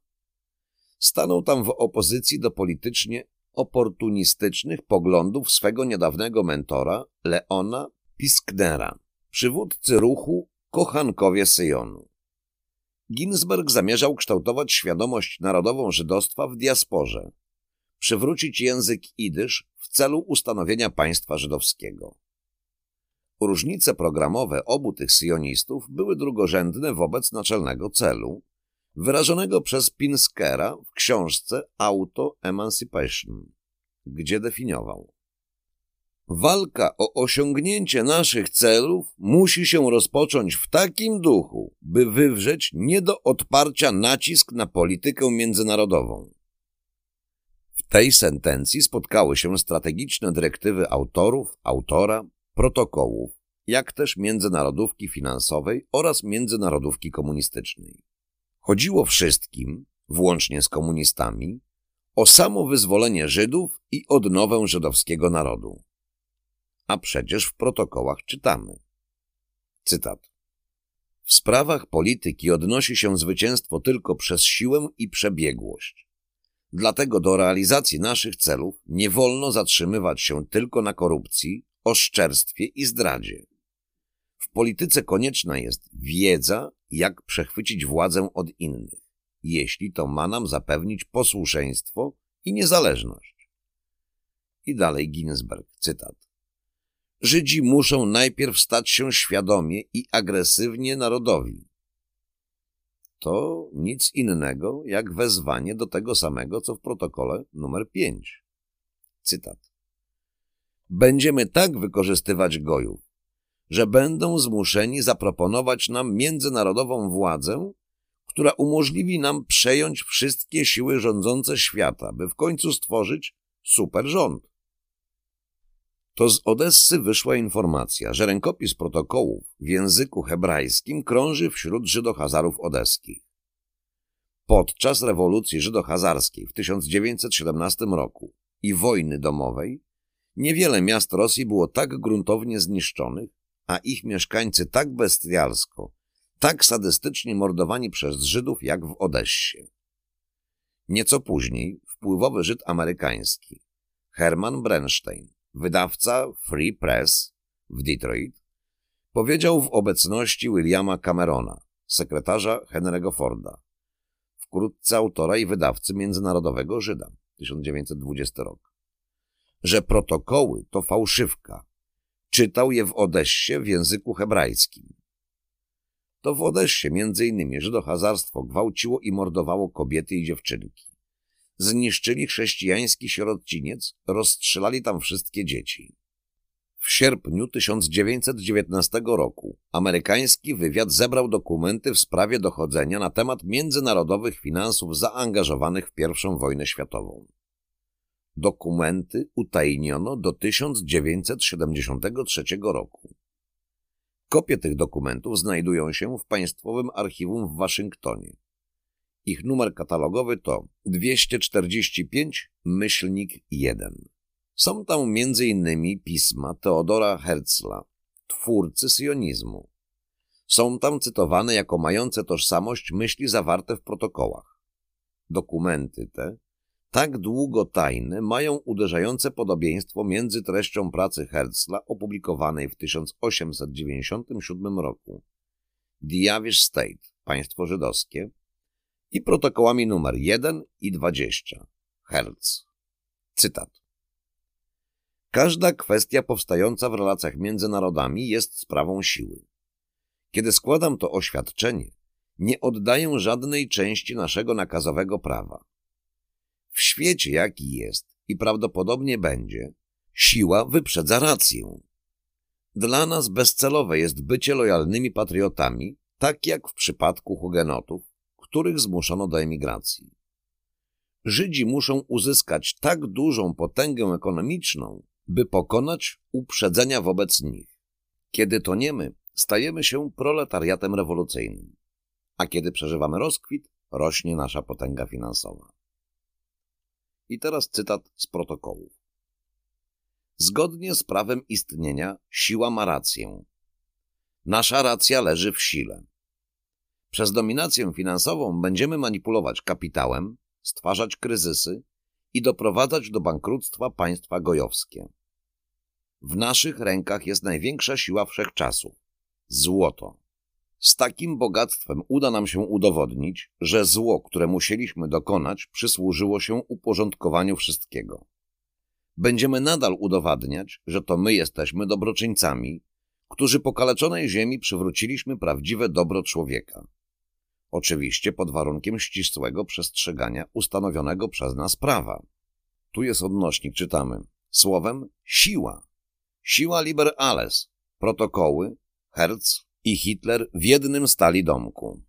Stanął tam w opozycji do politycznie oportunistycznych poglądów swego niedawnego mentora Leona Pisknera, przywódcy ruchu Kochankowie Syjonu. Ginsberg zamierzał kształtować świadomość narodową żydostwa w diasporze, przywrócić język idysz w celu ustanowienia państwa żydowskiego. Różnice programowe obu tych syjonistów były drugorzędne wobec naczelnego celu, wyrażonego przez Pinskera w książce Auto Emancipation, gdzie definiował Walka o osiągnięcie naszych celów musi się rozpocząć w takim duchu, by wywrzeć nie do odparcia nacisk na politykę międzynarodową. Tej sentencji spotkały się strategiczne dyrektywy autorów, autora, protokołów, jak też międzynarodówki finansowej oraz międzynarodówki komunistycznej. Chodziło wszystkim, włącznie z komunistami, o samo wyzwolenie Żydów i odnowę żydowskiego narodu. A przecież w protokołach czytamy. Cytat. W sprawach polityki odnosi się zwycięstwo tylko przez siłę i przebiegłość. Dlatego do realizacji naszych celów nie wolno zatrzymywać się tylko na korupcji, oszczerstwie i zdradzie. W polityce konieczna jest wiedza, jak przechwycić władzę od innych, jeśli to ma nam zapewnić posłuszeństwo i niezależność. I dalej Ginsberg, cytat. Żydzi muszą najpierw stać się świadomie i agresywnie narodowi. To nic innego jak wezwanie do tego samego, co w protokole numer 5. Cytat. Będziemy tak wykorzystywać gojów, że będą zmuszeni zaproponować nam międzynarodową władzę, która umożliwi nam przejąć wszystkie siły rządzące świata, by w końcu stworzyć super rząd. To z Odessy wyszła informacja, że rękopis protokołów w języku hebrajskim krąży wśród Żydohazarów odeskich. Podczas rewolucji żydohazarskiej w 1917 roku i wojny domowej niewiele miast Rosji było tak gruntownie zniszczonych, a ich mieszkańcy tak bestialsko, tak sadystycznie mordowani przez Żydów jak w Odessie. Nieco później wpływowy Żyd amerykański Herman Bernstein, wydawca Free Press w Detroit, powiedział w obecności Williama Camerona, sekretarza Henry'ego Forda, wkrótce autora i wydawcy Międzynarodowego Żyda, 1920 rok, że protokoły to fałszywka, Czytał je w Odessie w języku hebrajskim. To w Odessie między innymi żydohazarstwo gwałciło i mordowało kobiety i dziewczynki. Zniszczyli chrześcijański sierociniec, rozstrzelali tam wszystkie dzieci. W sierpniu 1919 roku amerykański wywiad zebrał dokumenty w sprawie dochodzenia na temat międzynarodowych finansów zaangażowanych w I wojnę światową. Dokumenty utajniono do 1973 roku. Kopie tych dokumentów znajdują się w Państwowym Archiwum w Waszyngtonie. Ich numer katalogowy to 245 myślnik 1. Są tam m.in. pisma Teodora Herzla, twórcy sionizmu. Są tam cytowane jako mające tożsamość myśli zawarte w protokołach. Dokumenty te tak długo tajne mają uderzające podobieństwo między treścią pracy Herzla opublikowanej w 1897 roku The Jawish State, państwo żydowskie i protokołami numer 1 i 20 Herz. Cytat. Każda kwestia powstająca w relacjach między narodami jest sprawą siły. Kiedy składam to oświadczenie, nie oddaję żadnej części naszego nakazowego prawa w świecie jaki jest i prawdopodobnie będzie, siła wyprzedza rację. Dla nas bezcelowe jest bycie lojalnymi patriotami, tak jak w przypadku hugenotów, których zmuszono do emigracji. Żydzi muszą uzyskać tak dużą potęgę ekonomiczną, by pokonać uprzedzenia wobec nich. Kiedy toniemy, stajemy się proletariatem rewolucyjnym, a kiedy przeżywamy rozkwit, rośnie nasza potęga finansowa. I teraz cytat z protokołu. Zgodnie z prawem istnienia siła ma rację. Nasza racja leży w sile. Przez dominację finansową będziemy manipulować kapitałem, stwarzać kryzysy i doprowadzać do bankructwa państwa gojowskie. W naszych rękach jest największa siła wszechczasów – złoto. Z takim bogactwem uda nam się udowodnić, że zło, które musieliśmy dokonać, przysłużyło się uporządkowaniu wszystkiego. Będziemy nadal udowadniać, że to my jesteśmy dobroczyńcami, którzy pokaleczonej ziemi przywróciliśmy prawdziwe dobro człowieka. Oczywiście pod warunkiem ścisłego przestrzegania ustanowionego przez nas prawa. Tu jest odnośnik, czytamy. Słowem siła. Siła liber alles, protokoły, Herz i Hitler w jednym stali domku.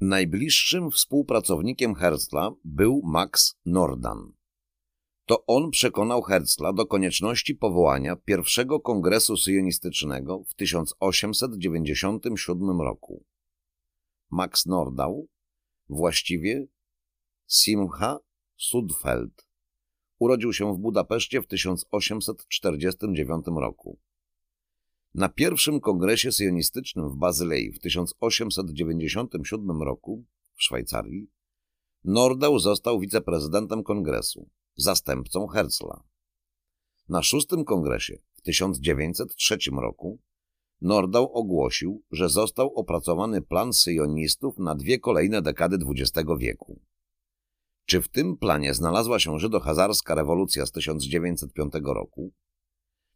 Najbliższym współpracownikiem Herzla był Max Nordan. To on przekonał Herzla do konieczności powołania pierwszego kongresu syjonistycznego w 1897 roku. Max Nordau, właściwie Simcha Sudfeld, urodził się w Budapeszcie w 1849 roku. Na pierwszym kongresie syjonistycznym w Bazylei w 1897 roku w Szwajcarii Nordau został wiceprezydentem kongresu, zastępcą Herzla. Na szóstym kongresie w 1903 roku Nordau ogłosił, że został opracowany plan syjonistów na dwie kolejne dekady XX wieku. Czy w tym planie znalazła się żydohazarska rewolucja z 1905 roku?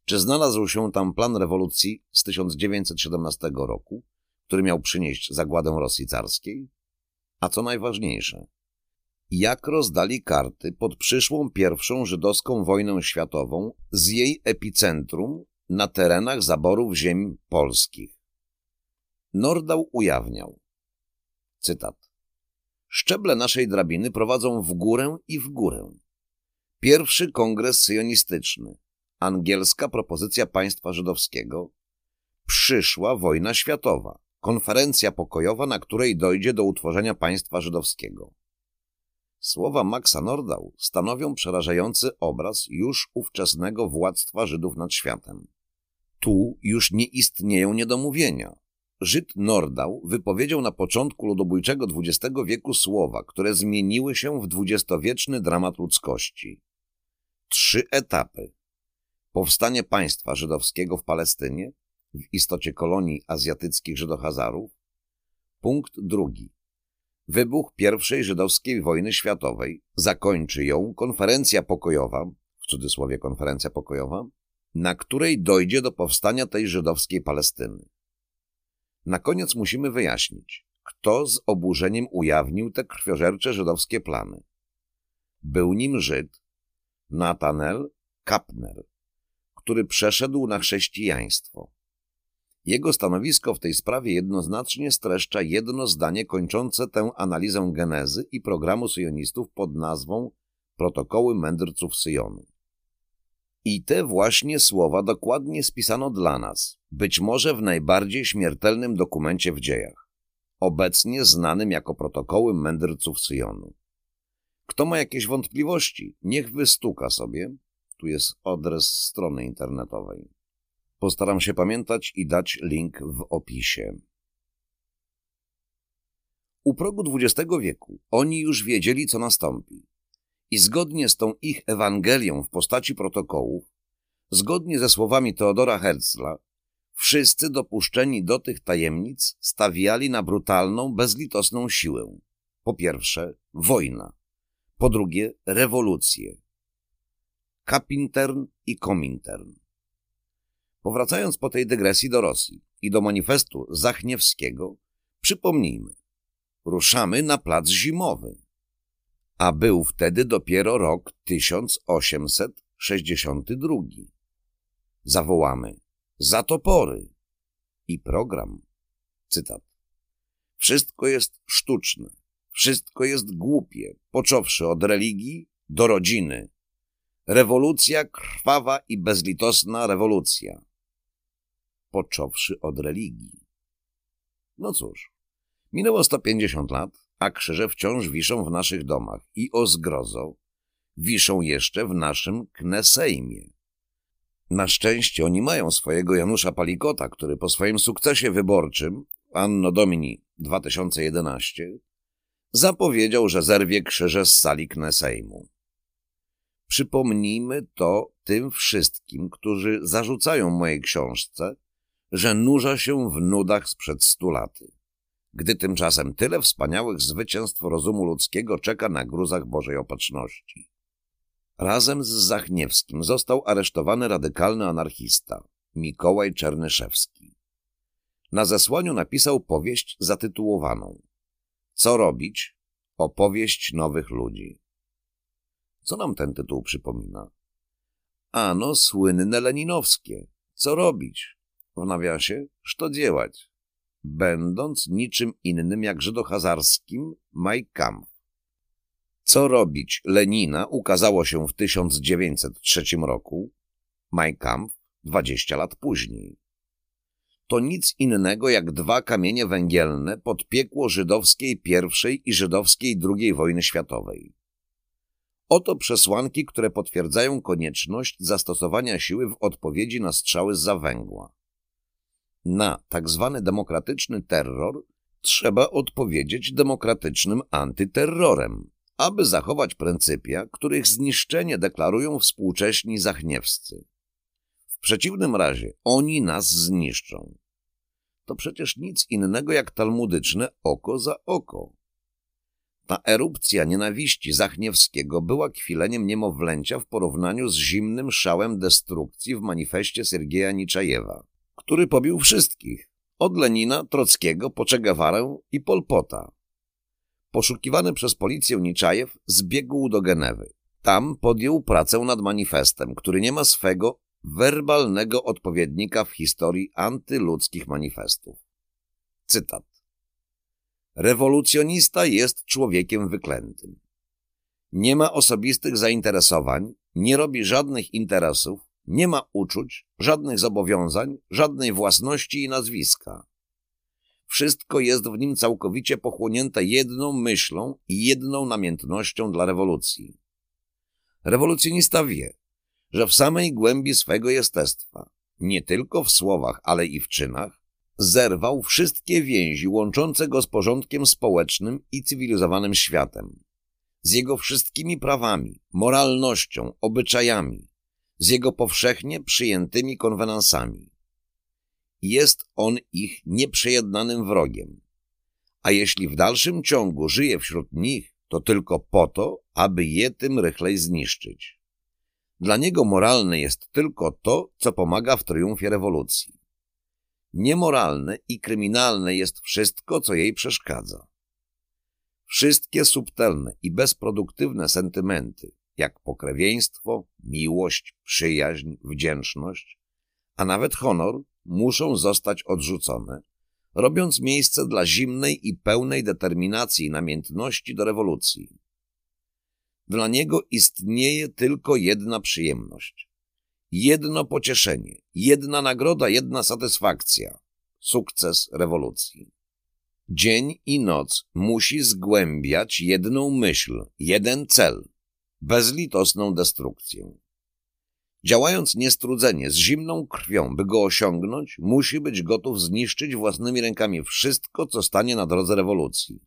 Czy znalazł się tam plan rewolucji z 1917 roku, który miał przynieść zagładę Rosji carskiej? A co najważniejsze, jak rozdali karty pod przyszłą pierwszą żydowską wojnę światową z jej epicentrum na terenach zaborów ziem polskich? Nordau ujawniał, cytat, Szczeble naszej drabiny prowadzą w górę i w górę. Pierwszy kongres syjonistyczny, angielska propozycja państwa żydowskiego, przyszła wojna światowa, konferencja pokojowa, na której dojdzie do utworzenia państwa żydowskiego. Słowa Maxa Nordau stanowią przerażający obraz już ówczesnego władztwa Żydów nad światem. Tu już nie istnieją niedomówienia. Żyd Nordau wypowiedział na początku ludobójczego XX wieku słowa, które zmieniły się w dwudziestowieczny dramat ludzkości. Trzy etapy. Powstanie państwa żydowskiego w Palestynie, w istocie kolonii azjatyckich Żydohazarów. Punkt drugi. Wybuch I żydowskiej wojny światowej zakończy ją konferencja pokojowa, w cudzysłowie konferencja pokojowa, na której dojdzie do powstania tej żydowskiej Palestyny. Na koniec musimy wyjaśnić, kto z oburzeniem ujawnił te krwiożercze żydowskie plany. Był nim Żyd Natanel Kapner, który przeszedł na chrześcijaństwo. Jego stanowisko w tej sprawie jednoznacznie streszcza jedno zdanie kończące tę analizę genezy i programu syjonistów pod nazwą Protokoły Mędrców Syjonu. I te właśnie słowa dokładnie spisano dla nas, być może w najbardziej śmiertelnym dokumencie w dziejach, obecnie znanym jako Protokoły Mędrców Syjonu. Kto ma jakieś wątpliwości, niech wystuka sobie, tu jest adres strony internetowej. Postaram się pamiętać i dać link w opisie. U progu XX wieku oni już wiedzieli, co nastąpi. I zgodnie z tą ich Ewangelią w postaci protokołów, zgodnie ze słowami Teodora Herzla, wszyscy dopuszczeni do tych tajemnic stawiali na brutalną, bezlitosną siłę. Po pierwsze, wojna. Po drugie, rewolucję. Kapintern i Komintern. Powracając po tej dygresji do Rosji i do manifestu Zachniewskiego, przypomnijmy, ruszamy na plac zimowy. A był wtedy dopiero rok 1862. Zawołamy za topory i program. Cytat. Wszystko jest sztuczne, wszystko jest głupie, począwszy od religii do rodziny. Rewolucja krwawa i bezlitosna rewolucja począwszy od religii. No cóż, minęło 150 lat, a krzyże wciąż wiszą w naszych domach i o zgrozo wiszą jeszcze w naszym Knesejmie. Na szczęście oni mają swojego Janusza Palikota, który po swoim sukcesie wyborczym, Anno Domini 2011, zapowiedział, że zerwie krzyże z sali Knesejmu. Przypomnijmy to tym wszystkim, którzy zarzucają mojej książce, że nurza się w nudach sprzed stu laty, gdy tymczasem tyle wspaniałych zwycięstw rozumu ludzkiego czeka na gruzach Bożej Opatrzności. Razem z Zachniewskim został aresztowany radykalny anarchista Mikołaj Czernyszewski. Na zesłaniu napisał powieść zatytułowaną Co robić? Opowieść nowych ludzi. Co nam ten tytuł przypomina? Ano słynne leninowskie. Co robić? W nawiasie, co dziełać? Będąc niczym innym jak żydohazarskim Mein. Co robić Lenina ukazało się w 1903 roku, Mein Kampf 20 lat później. To nic innego jak dwa kamienie węgielne pod piekło żydowskiej I i żydowskiej II wojny światowej. Oto przesłanki, które potwierdzają konieczność zastosowania siły w odpowiedzi na strzały z zawęgła. Na tak zwany demokratyczny terror trzeba odpowiedzieć demokratycznym antyterrorem, aby zachować pryncypia, których zniszczenie deklarują współcześni zachniewscy. W przeciwnym razie oni nas zniszczą. To przecież nic innego jak talmudyczne oko za oko. Ta erupcja nienawiści Zachniewskiego była kwileniem niemowlęcia w porównaniu z zimnym szałem destrukcji w manifestie Sergieja Niczajewa, który pobił wszystkich, od Lenina, Trockiego, Poczegawarę i Polpota. Poszukiwany przez policję Niczajew zbiegł do Genewy. Tam podjął pracę nad manifestem, który nie ma swego werbalnego odpowiednika w historii antyludzkich manifestów. Cytat. Rewolucjonista jest człowiekiem wyklętym. Nie ma osobistych zainteresowań, nie robi żadnych interesów, nie ma uczuć, żadnych zobowiązań, żadnej własności i nazwiska. Wszystko jest w nim całkowicie pochłonięte jedną myślą i jedną namiętnością dla rewolucji. Rewolucjonista wie, że w samej głębi swego jestestwa, nie tylko w słowach, ale i w czynach, zerwał wszystkie więzi łączące go z porządkiem społecznym i cywilizowanym światem, z jego wszystkimi prawami, moralnością, obyczajami, z jego powszechnie przyjętymi konwenansami. Jest on ich nieprzejednanym wrogiem, a jeśli w dalszym ciągu żyje wśród nich, to tylko po to, aby je tym rychlej zniszczyć. Dla niego moralne jest tylko to, co pomaga w triumfie rewolucji. Niemoralne i kryminalne jest wszystko, co jej przeszkadza. Wszystkie subtelne i bezproduktywne sentymenty, jak pokrewieństwo, miłość, przyjaźń, wdzięczność, a nawet honor, muszą zostać odrzucone, robiąc miejsce dla zimnej i pełnej determinacji i namiętności do rewolucji. Dla niego istnieje tylko jedna przyjemność. Jedno pocieszenie, jedna nagroda, jedna satysfakcja. Sukces rewolucji. Dzień i noc musi zgłębiać jedną myśl, jeden cel. Bezlitosną destrukcję. Działając niestrudzenie, z zimną krwią, by go osiągnąć, musi być gotów zniszczyć własnymi rękami wszystko, co stanie na drodze rewolucji.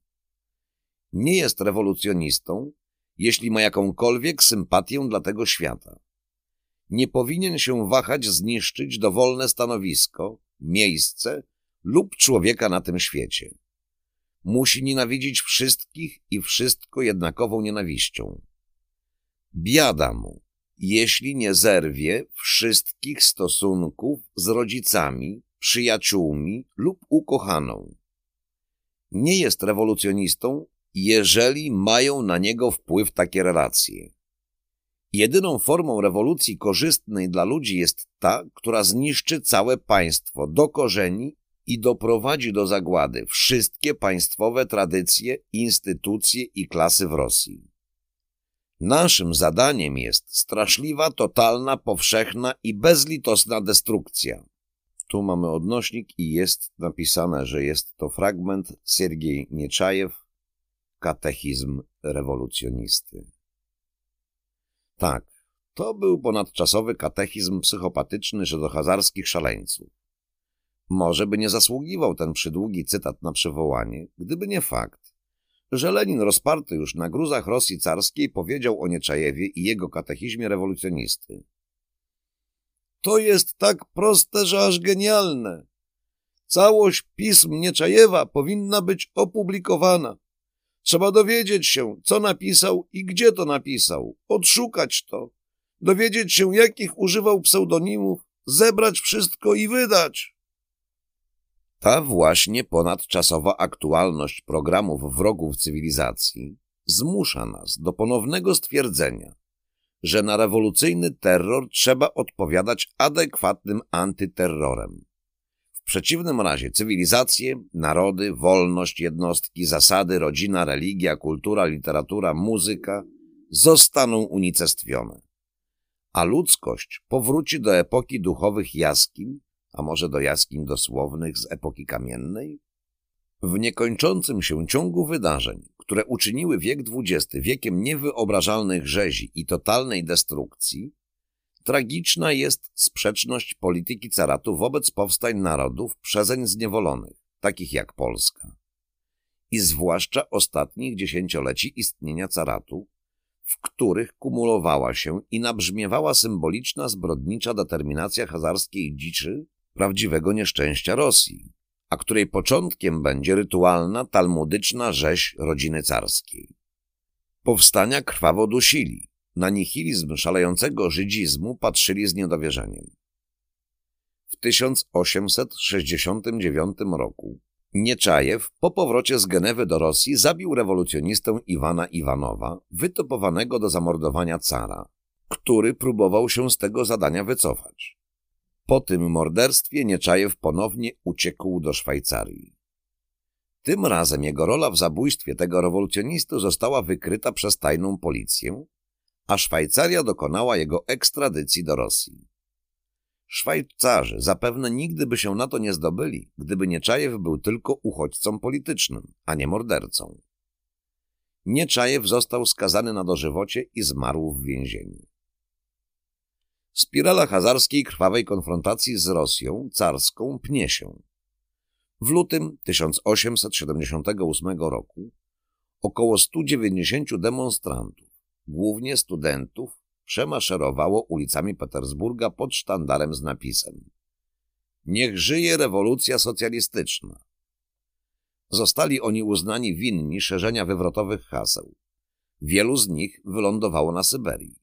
Nie jest rewolucjonistą, jeśli ma jakąkolwiek sympatię dla tego świata. Nie powinien się wahać zniszczyć dowolne stanowisko, miejsce lub człowieka na tym świecie. Musi nienawidzić wszystkich i wszystko jednakową nienawiścią. Biada mu, jeśli nie zerwie wszystkich stosunków z rodzicami, przyjaciółmi lub ukochaną. Nie jest rewolucjonistą, jeżeli mają na niego wpływ takie relacje. Jedyną formą rewolucji korzystnej dla ludzi jest ta, która zniszczy całe państwo do korzeni i doprowadzi do zagłady wszystkie państwowe tradycje, instytucje i klasy w Rosji. Naszym zadaniem jest straszliwa, totalna, powszechna i bezlitosna destrukcja. Tu mamy odnośnik i jest napisane, że jest to fragment Siergiej Nieczajew, Katechizm rewolucjonisty. Tak, to był ponadczasowy katechizm psychopatyczny żydohazarskich szaleńców. Może by nie zasługiwał ten przydługi cytat na przywołanie, gdyby nie fakt, że Lenin rozparty już na gruzach Rosji carskiej powiedział o Nieczajewie i jego katechizmie rewolucjonisty. To jest tak proste, że aż genialne. Całość pism Nieczajewa powinna być opublikowana. Trzeba dowiedzieć się, co napisał i gdzie to napisał, odszukać to, dowiedzieć się, jakich używał pseudonimów, zebrać wszystko i wydać. Ta właśnie ponadczasowa aktualność programów wrogów cywilizacji zmusza nas do ponownego stwierdzenia, że na rewolucyjny terror trzeba odpowiadać adekwatnym antyterrorem. W przeciwnym razie cywilizacje, narody, wolność, jednostki, zasady, rodzina, religia, kultura, literatura, muzyka zostaną unicestwione. A ludzkość powróci do epoki duchowych jaskiń, a może do jaskiń dosłownych z epoki kamiennej? W niekończącym się ciągu wydarzeń, które uczyniły wiek XX wiekiem niewyobrażalnych rzezi i totalnej destrukcji, tragiczna jest sprzeczność polityki caratu wobec powstań narodów przezeń zniewolonych, takich jak Polska. I zwłaszcza ostatnich dziesięcioleci istnienia caratu, w których kumulowała się i nabrzmiewała symboliczna zbrodnicza determinacja hazarskiej dziczy prawdziwego nieszczęścia Rosji, a której początkiem będzie rytualna, talmudyczna rzeź rodziny carskiej. Powstania krwawo dusili, na nihilizm szalejącego żydzizmu patrzyli z niedowierzeniem. W 1869 roku Nieczajew po powrocie z Genewy do Rosji zabił rewolucjonistę Iwana Iwanowa, wytopowanego do zamordowania cara, który próbował się z tego zadania wycofać. Po tym morderstwie Nieczajew ponownie uciekł do Szwajcarii. Tym razem jego rola w zabójstwie tego rewolucjonisty została wykryta przez tajną policję, a Szwajcaria dokonała jego ekstradycji do Rosji. Szwajcarzy zapewne nigdy by się na to nie zdobyli, gdyby Nieczajew był tylko uchodźcą politycznym, a nie mordercą. Nieczajew został skazany na dożywocie i zmarł w więzieniu. Spirala hazarskiej krwawej konfrontacji z Rosją carską pnie się. W lutym 1878 roku około 190 demonstrantów, głównie studentów, przemaszerowało ulicami Petersburga pod sztandarem z napisem Niech żyje rewolucja socjalistyczna. Zostali oni uznani winni szerzenia wywrotowych haseł. Wielu z nich wylądowało na Syberii.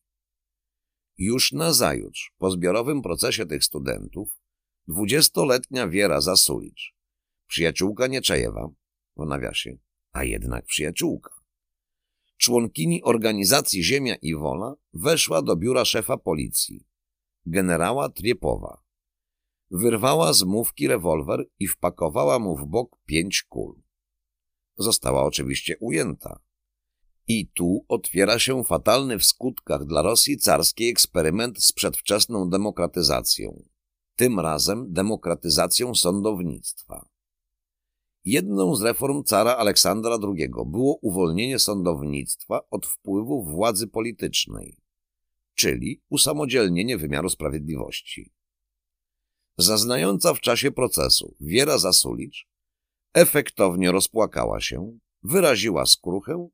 Już nazajutrz, po zbiorowym procesie tych studentów, dwudziestoletnia Wiera Zasulicz, przyjaciółka Nieczejewa, w nawiasie, a jednak przyjaciółka, członkini organizacji Ziemia i Wola, weszła do biura szefa policji, generała Triepowa. Wyrwała z mówki rewolwer i wpakowała mu w bok pięć kul. Została oczywiście ujęta. I tu otwiera się fatalny w skutkach dla Rosji carskiej eksperyment z przedwczesną demokratyzacją. Tym razem demokratyzacją sądownictwa. Jedną z reform cara Aleksandra II było uwolnienie sądownictwa od wpływów władzy politycznej, czyli usamodzielnienie wymiaru sprawiedliwości. Zaznająca w czasie procesu Wiera Zasulicz efektownie rozpłakała się, wyraziła skruchę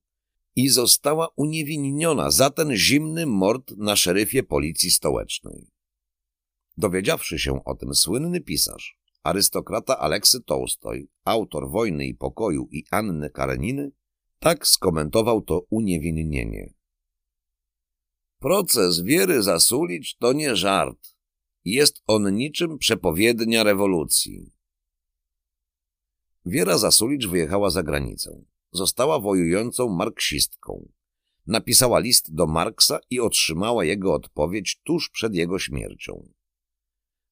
i została uniewinniona za ten zimny mord na szeryfie policji stołecznej. Dowiedziawszy się o tym słynny pisarz, arystokrata Aleksy Tołstoj, autor Wojny i Pokoju i Anny Kareniny, tak skomentował to uniewinnienie. Proces Wiery Zasulicz to nie żart. Jest on niczym przepowiednia rewolucji. Wiera Zasulicz wyjechała za granicę. Została wojującą marksistką. Napisała list do Marksa i otrzymała jego odpowiedź tuż przed jego śmiercią.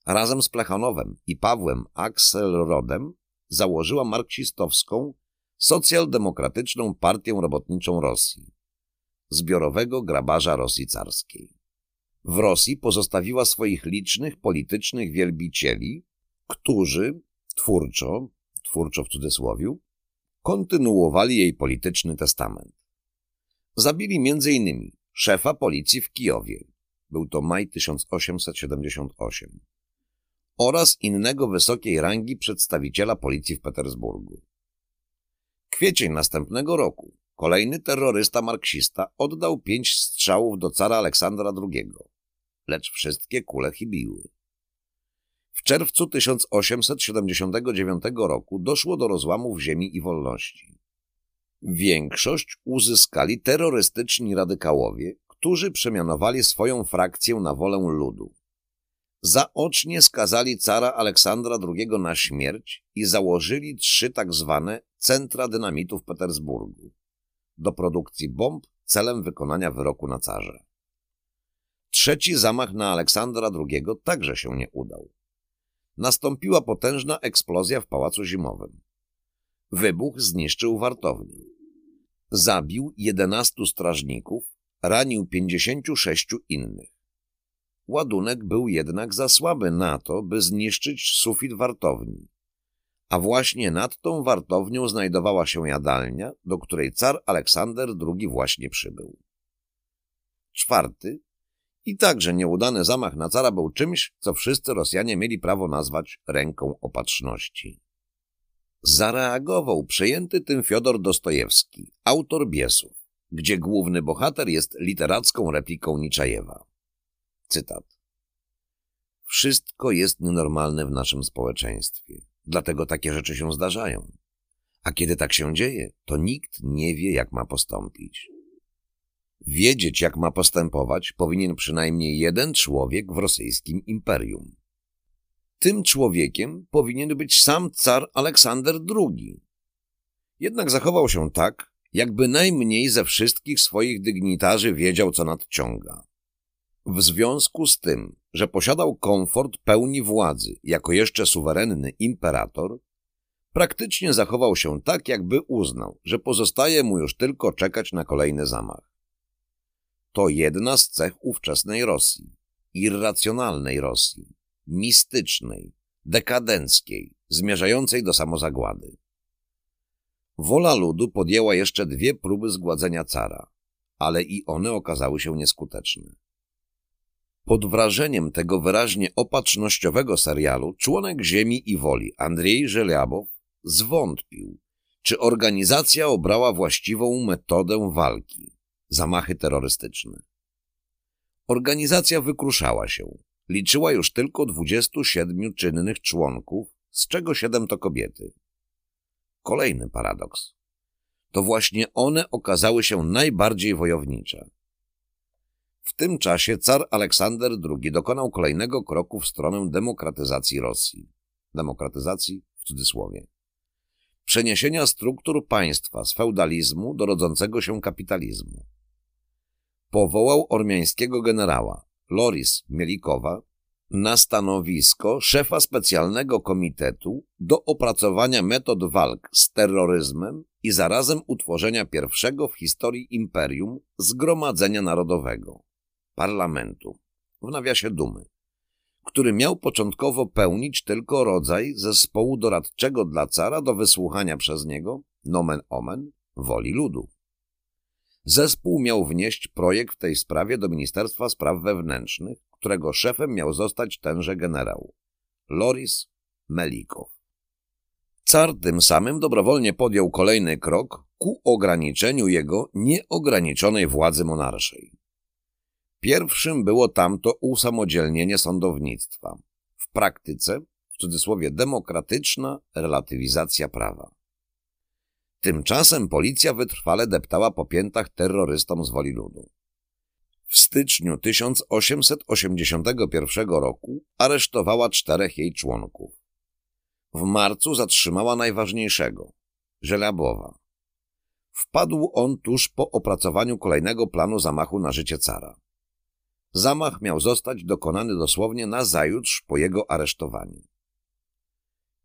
Razem z Plechanowem i Pawłem Axelrodem założyła marksistowską, socjaldemokratyczną partię robotniczą Rosji, zbiorowego grabarza Rosji carskiej. W Rosji pozostawiła swoich licznych politycznych wielbicieli, którzy twórczo, twórczo w cudzysłowiu, kontynuowali jej polityczny testament. Zabili m.in. szefa policji w Kijowie. Był to maj 1878 oraz innego wysokiej rangi przedstawiciela policji w Petersburgu. Kwiecień następnego roku kolejny terrorysta marksista oddał pięć strzałów do cara Aleksandra II, lecz wszystkie kule chybiły. W czerwcu 1879 roku doszło do rozłamów ziemi i wolności. Większość uzyskali terrorystyczni radykałowie, którzy przemianowali swoją frakcję na wolę ludu zaocznie skazali cara Aleksandra II na śmierć i założyli trzy tak zwane centra dynamitu w Petersburgu do produkcji bomb celem wykonania wyroku na carze. Trzeci zamach na Aleksandra II także się nie udał. Nastąpiła potężna eksplozja w Pałacu Zimowym. Wybuch zniszczył wartownię. Zabił 11 strażników, ranił 56 innych. Ładunek był jednak za słaby na to, by zniszczyć sufit wartowni. A właśnie nad tą wartownią znajdowała się jadalnia, do której car Aleksander II właśnie przybył. Czwarty i także nieudany zamach na cara był czymś, co wszyscy Rosjanie mieli prawo nazwać ręką opatrzności. Zareagował przejęty tym Fiodor Dostojewski, autor Biesów, gdzie główny bohater jest literacką repliką Niczajewa. Cytat. Wszystko jest nienormalne w naszym społeczeństwie, dlatego takie rzeczy się zdarzają. A kiedy tak się dzieje, to nikt nie wie, jak ma postąpić. Wiedzieć, jak ma postępować, powinien przynajmniej jeden człowiek w rosyjskim imperium. Tym człowiekiem powinien być sam car Aleksander II. Jednak zachował się tak, jakby najmniej ze wszystkich swoich dygnitarzy wiedział, co nadciąga. W związku z tym, że posiadał komfort pełni władzy jako jeszcze suwerenny imperator, praktycznie zachował się tak, jakby uznał, że pozostaje mu już tylko czekać na kolejny zamach. To jedna z cech ówczesnej Rosji, irracjonalnej Rosji, mistycznej, dekadenckiej, zmierzającej do samozagłady. Wola ludu podjęła jeszcze dwie próby zgładzenia cara, ale i one okazały się nieskuteczne. Pod wrażeniem tego wyraźnie opatrznościowego serialu członek Ziemi i Woli Andrzej Żeliabow zwątpił, czy organizacja obrała właściwą metodę walki zamachy terrorystyczne. Organizacja wykruszała się. Liczyła już tylko 27 czynnych członków, z czego 7 to kobiety. Kolejny paradoks. To właśnie one okazały się najbardziej wojownicze. W tym czasie car Aleksander II dokonał kolejnego kroku w stronę demokratyzacji Rosji. Demokratyzacji w cudzysłowie. Przeniesienia struktur państwa z feudalizmu do rodzącego się kapitalizmu. Powołał ormiańskiego generała Loris Mielikowa na stanowisko szefa specjalnego komitetu do opracowania metod walk z terroryzmem i zarazem utworzenia pierwszego w historii imperium Zgromadzenia Narodowego parlamentu, w nawiasie dumy, który miał początkowo pełnić tylko rodzaj zespołu doradczego dla cara do wysłuchania przez niego, nomen omen, woli ludu. Zespół miał wnieść projekt w tej sprawie do Ministerstwa Spraw Wewnętrznych, którego szefem miał zostać tenże generał, Loris Melikow. Car tym samym dobrowolnie podjął kolejny krok ku ograniczeniu jego nieograniczonej władzy monarszej. Pierwszym było tamto usamodzielnienie sądownictwa. W praktyce, w cudzysłowie demokratyczna relatywizacja prawa. Tymczasem policja wytrwale deptała po piętach terrorystom z woli ludu. W styczniu 1881 roku aresztowała czterech jej członków. W marcu zatrzymała najważniejszego, Żelabowa. Wpadł on tuż po opracowaniu kolejnego planu zamachu na życie cara. Zamach miał zostać dokonany dosłownie na zajutrz po jego aresztowaniu.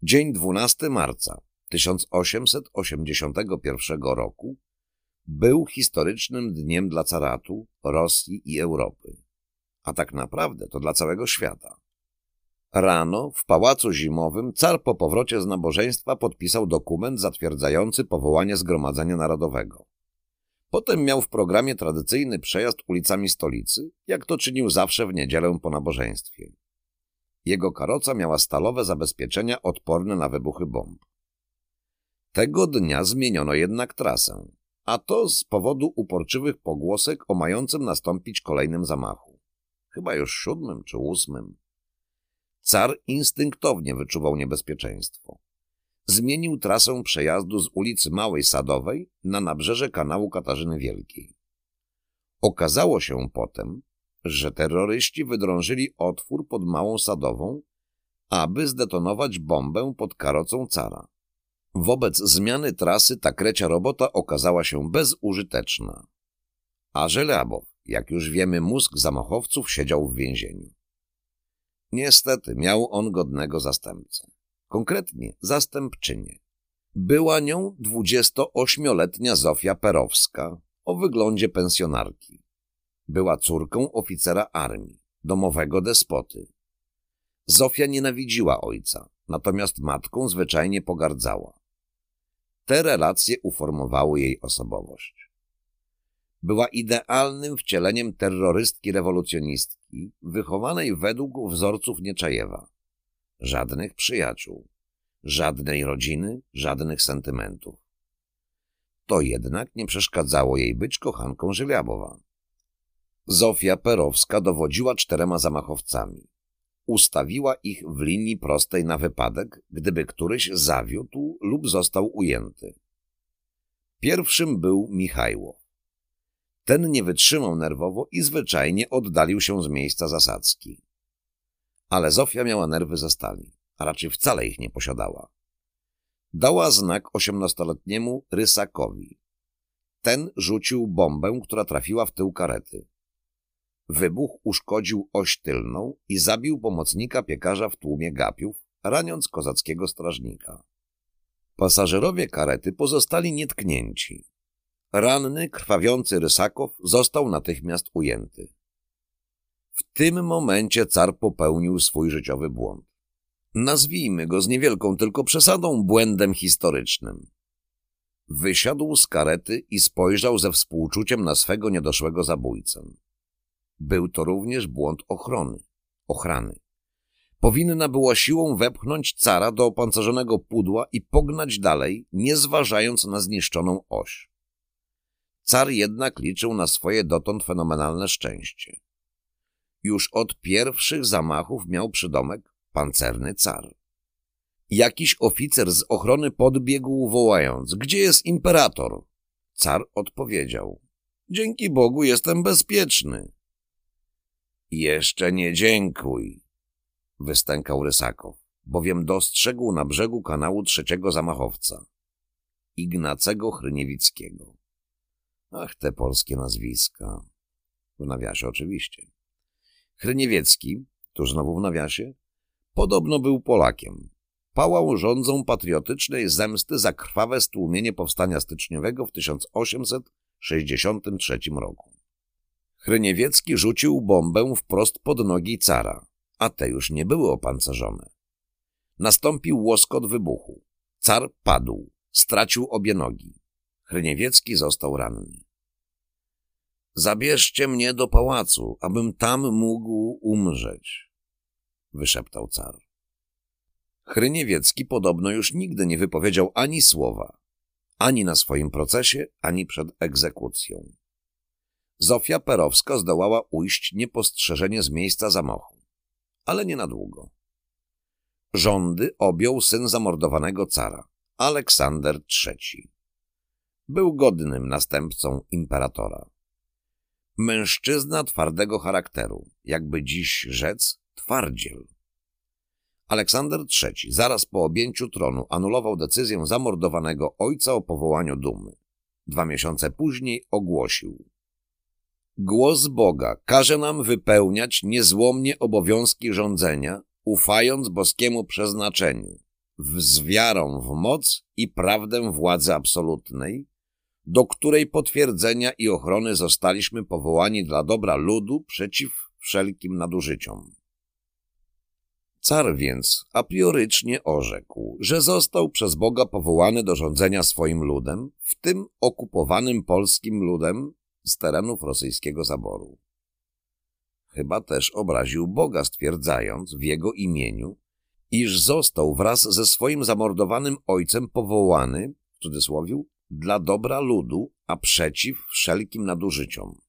Dzień 12 marca 1881 roku był historycznym dniem dla caratu, Rosji i Europy, a tak naprawdę to dla całego świata. Rano w Pałacu Zimowym car po powrocie z nabożeństwa podpisał dokument zatwierdzający powołanie Zgromadzenia Narodowego. Potem miał w programie tradycyjny przejazd ulicami stolicy, jak to czynił zawsze w niedzielę po nabożeństwie. Jego karoca miała stalowe zabezpieczenia odporne na wybuchy bomb. Tego dnia zmieniono jednak trasę, a to z powodu uporczywych pogłosek o mającym nastąpić kolejnym zamachu. Chyba już siódmym czy ósmym. Car instynktownie wyczuwał niebezpieczeństwo. Zmienił trasę przejazdu z ulicy Małej Sadowej na nabrzeże kanału Katarzyny Wielkiej. Okazało się potem, że terroryści wydrążyli otwór pod Małą Sadową, aby zdetonować bombę pod karocą cara. Wobec zmiany trasy ta krecia robota okazała się bezużyteczna. A Żelabow, jak już wiemy, mózg zamachowców siedział w więzieniu. Niestety miał on godnego zastępcę. Konkretnie zastępczynię. Była nią 28-letnia Zofia Perowska o wyglądzie pensjonarki. Była córką oficera armii, domowego despoty. Zofia nienawidziła ojca, natomiast matką zwyczajnie pogardzała. Te relacje uformowały jej osobowość. Była idealnym wcieleniem terrorystki rewolucjonistki, wychowanej według wzorców Nieczajewa. Żadnych przyjaciół, żadnej rodziny, żadnych sentymentów. To jednak nie przeszkadzało jej być kochanką Żyliabowa. Zofia Perowska dowodziła czterema zamachowcami. Ustawiła ich w linii prostej na wypadek, gdyby któryś zawiódł lub został ujęty. Pierwszym był Michajłow. Ten nie wytrzymał nerwowo i zwyczajnie oddalił się z miejsca zasadzki. Ale Zofia miała nerwy ze stali, a raczej wcale ich nie posiadała. Dała znak osiemnastoletniemu Rysakowi. Ten rzucił bombę, która trafiła w tył karety. Wybuch uszkodził oś tylną i zabił pomocnika piekarza w tłumie gapiów, raniąc kozackiego strażnika. Pasażerowie karety pozostali nietknięci. Ranny, krwawiący Rysakow został natychmiast ujęty. W tym momencie car popełnił swój życiowy błąd. Nazwijmy go z niewielką tylko przesadą błędem historycznym. Wysiadł z karety i spojrzał ze współczuciem na swego niedoszłego zabójcę. Był to również błąd ochrony, ochrany. Powinna była siłą wepchnąć cara do opancerzonego pudła i pognać dalej, nie zważając na zniszczoną oś. Car jednak liczył na swoje dotąd fenomenalne szczęście. Już od pierwszych zamachów miał przydomek pancerny car. Jakiś oficer z ochrony podbiegł wołając, gdzie jest imperator? Car odpowiedział, dzięki Bogu jestem bezpieczny. Jeszcze nie dziękuj, wystękał Rysakow, bowiem dostrzegł na brzegu kanału trzeciego zamachowca, Ignacego Chryniewickiego. Ach, te polskie nazwiska. W nawiasie oczywiście. Chryniewiecki, tuż znowu w nawiasie, podobno był Polakiem. Pałał rządzą patriotycznej zemsty za krwawe stłumienie powstania styczniowego w 1863 roku. Chryniewiecki rzucił bombę wprost pod nogi cara, a te już nie były opancerzone. Nastąpił łoskot wybuchu. Car padł, stracił obie nogi. Chryniewiecki został ranny. Zabierzcie mnie do pałacu, abym tam mógł umrzeć, wyszeptał car. Chryniewiecki podobno już nigdy nie wypowiedział ani słowa, ani na swoim procesie, ani przed egzekucją. Zofia Perowska zdołała ujść niepostrzeżenie z miejsca zamachu, ale nie na długo. Rządy objął syn zamordowanego cara, Aleksander III. Był godnym następcą imperatora. Mężczyzna twardego charakteru, jakby dziś rzec twardziel. Aleksander III zaraz po objęciu tronu anulował decyzję zamordowanego ojca o powołaniu dumy. Dwa miesiące później ogłosił Głos Boga każe nam wypełniać niezłomnie obowiązki rządzenia, ufając boskiemu przeznaczeniu, z wiarą w moc i prawdę władzy absolutnej, do której potwierdzenia i ochrony zostaliśmy powołani dla dobra ludu przeciw wszelkim nadużyciom. Car więc a priorycznie orzekł, że został przez Boga powołany do rządzenia swoim ludem, w tym okupowanym polskim ludem z terenów rosyjskiego zaboru. Chyba też obraził Boga, stwierdzając w jego imieniu, iż został wraz ze swoim zamordowanym ojcem powołany, w cudzysłowie, dla dobra ludu, a przeciw wszelkim nadużyciom.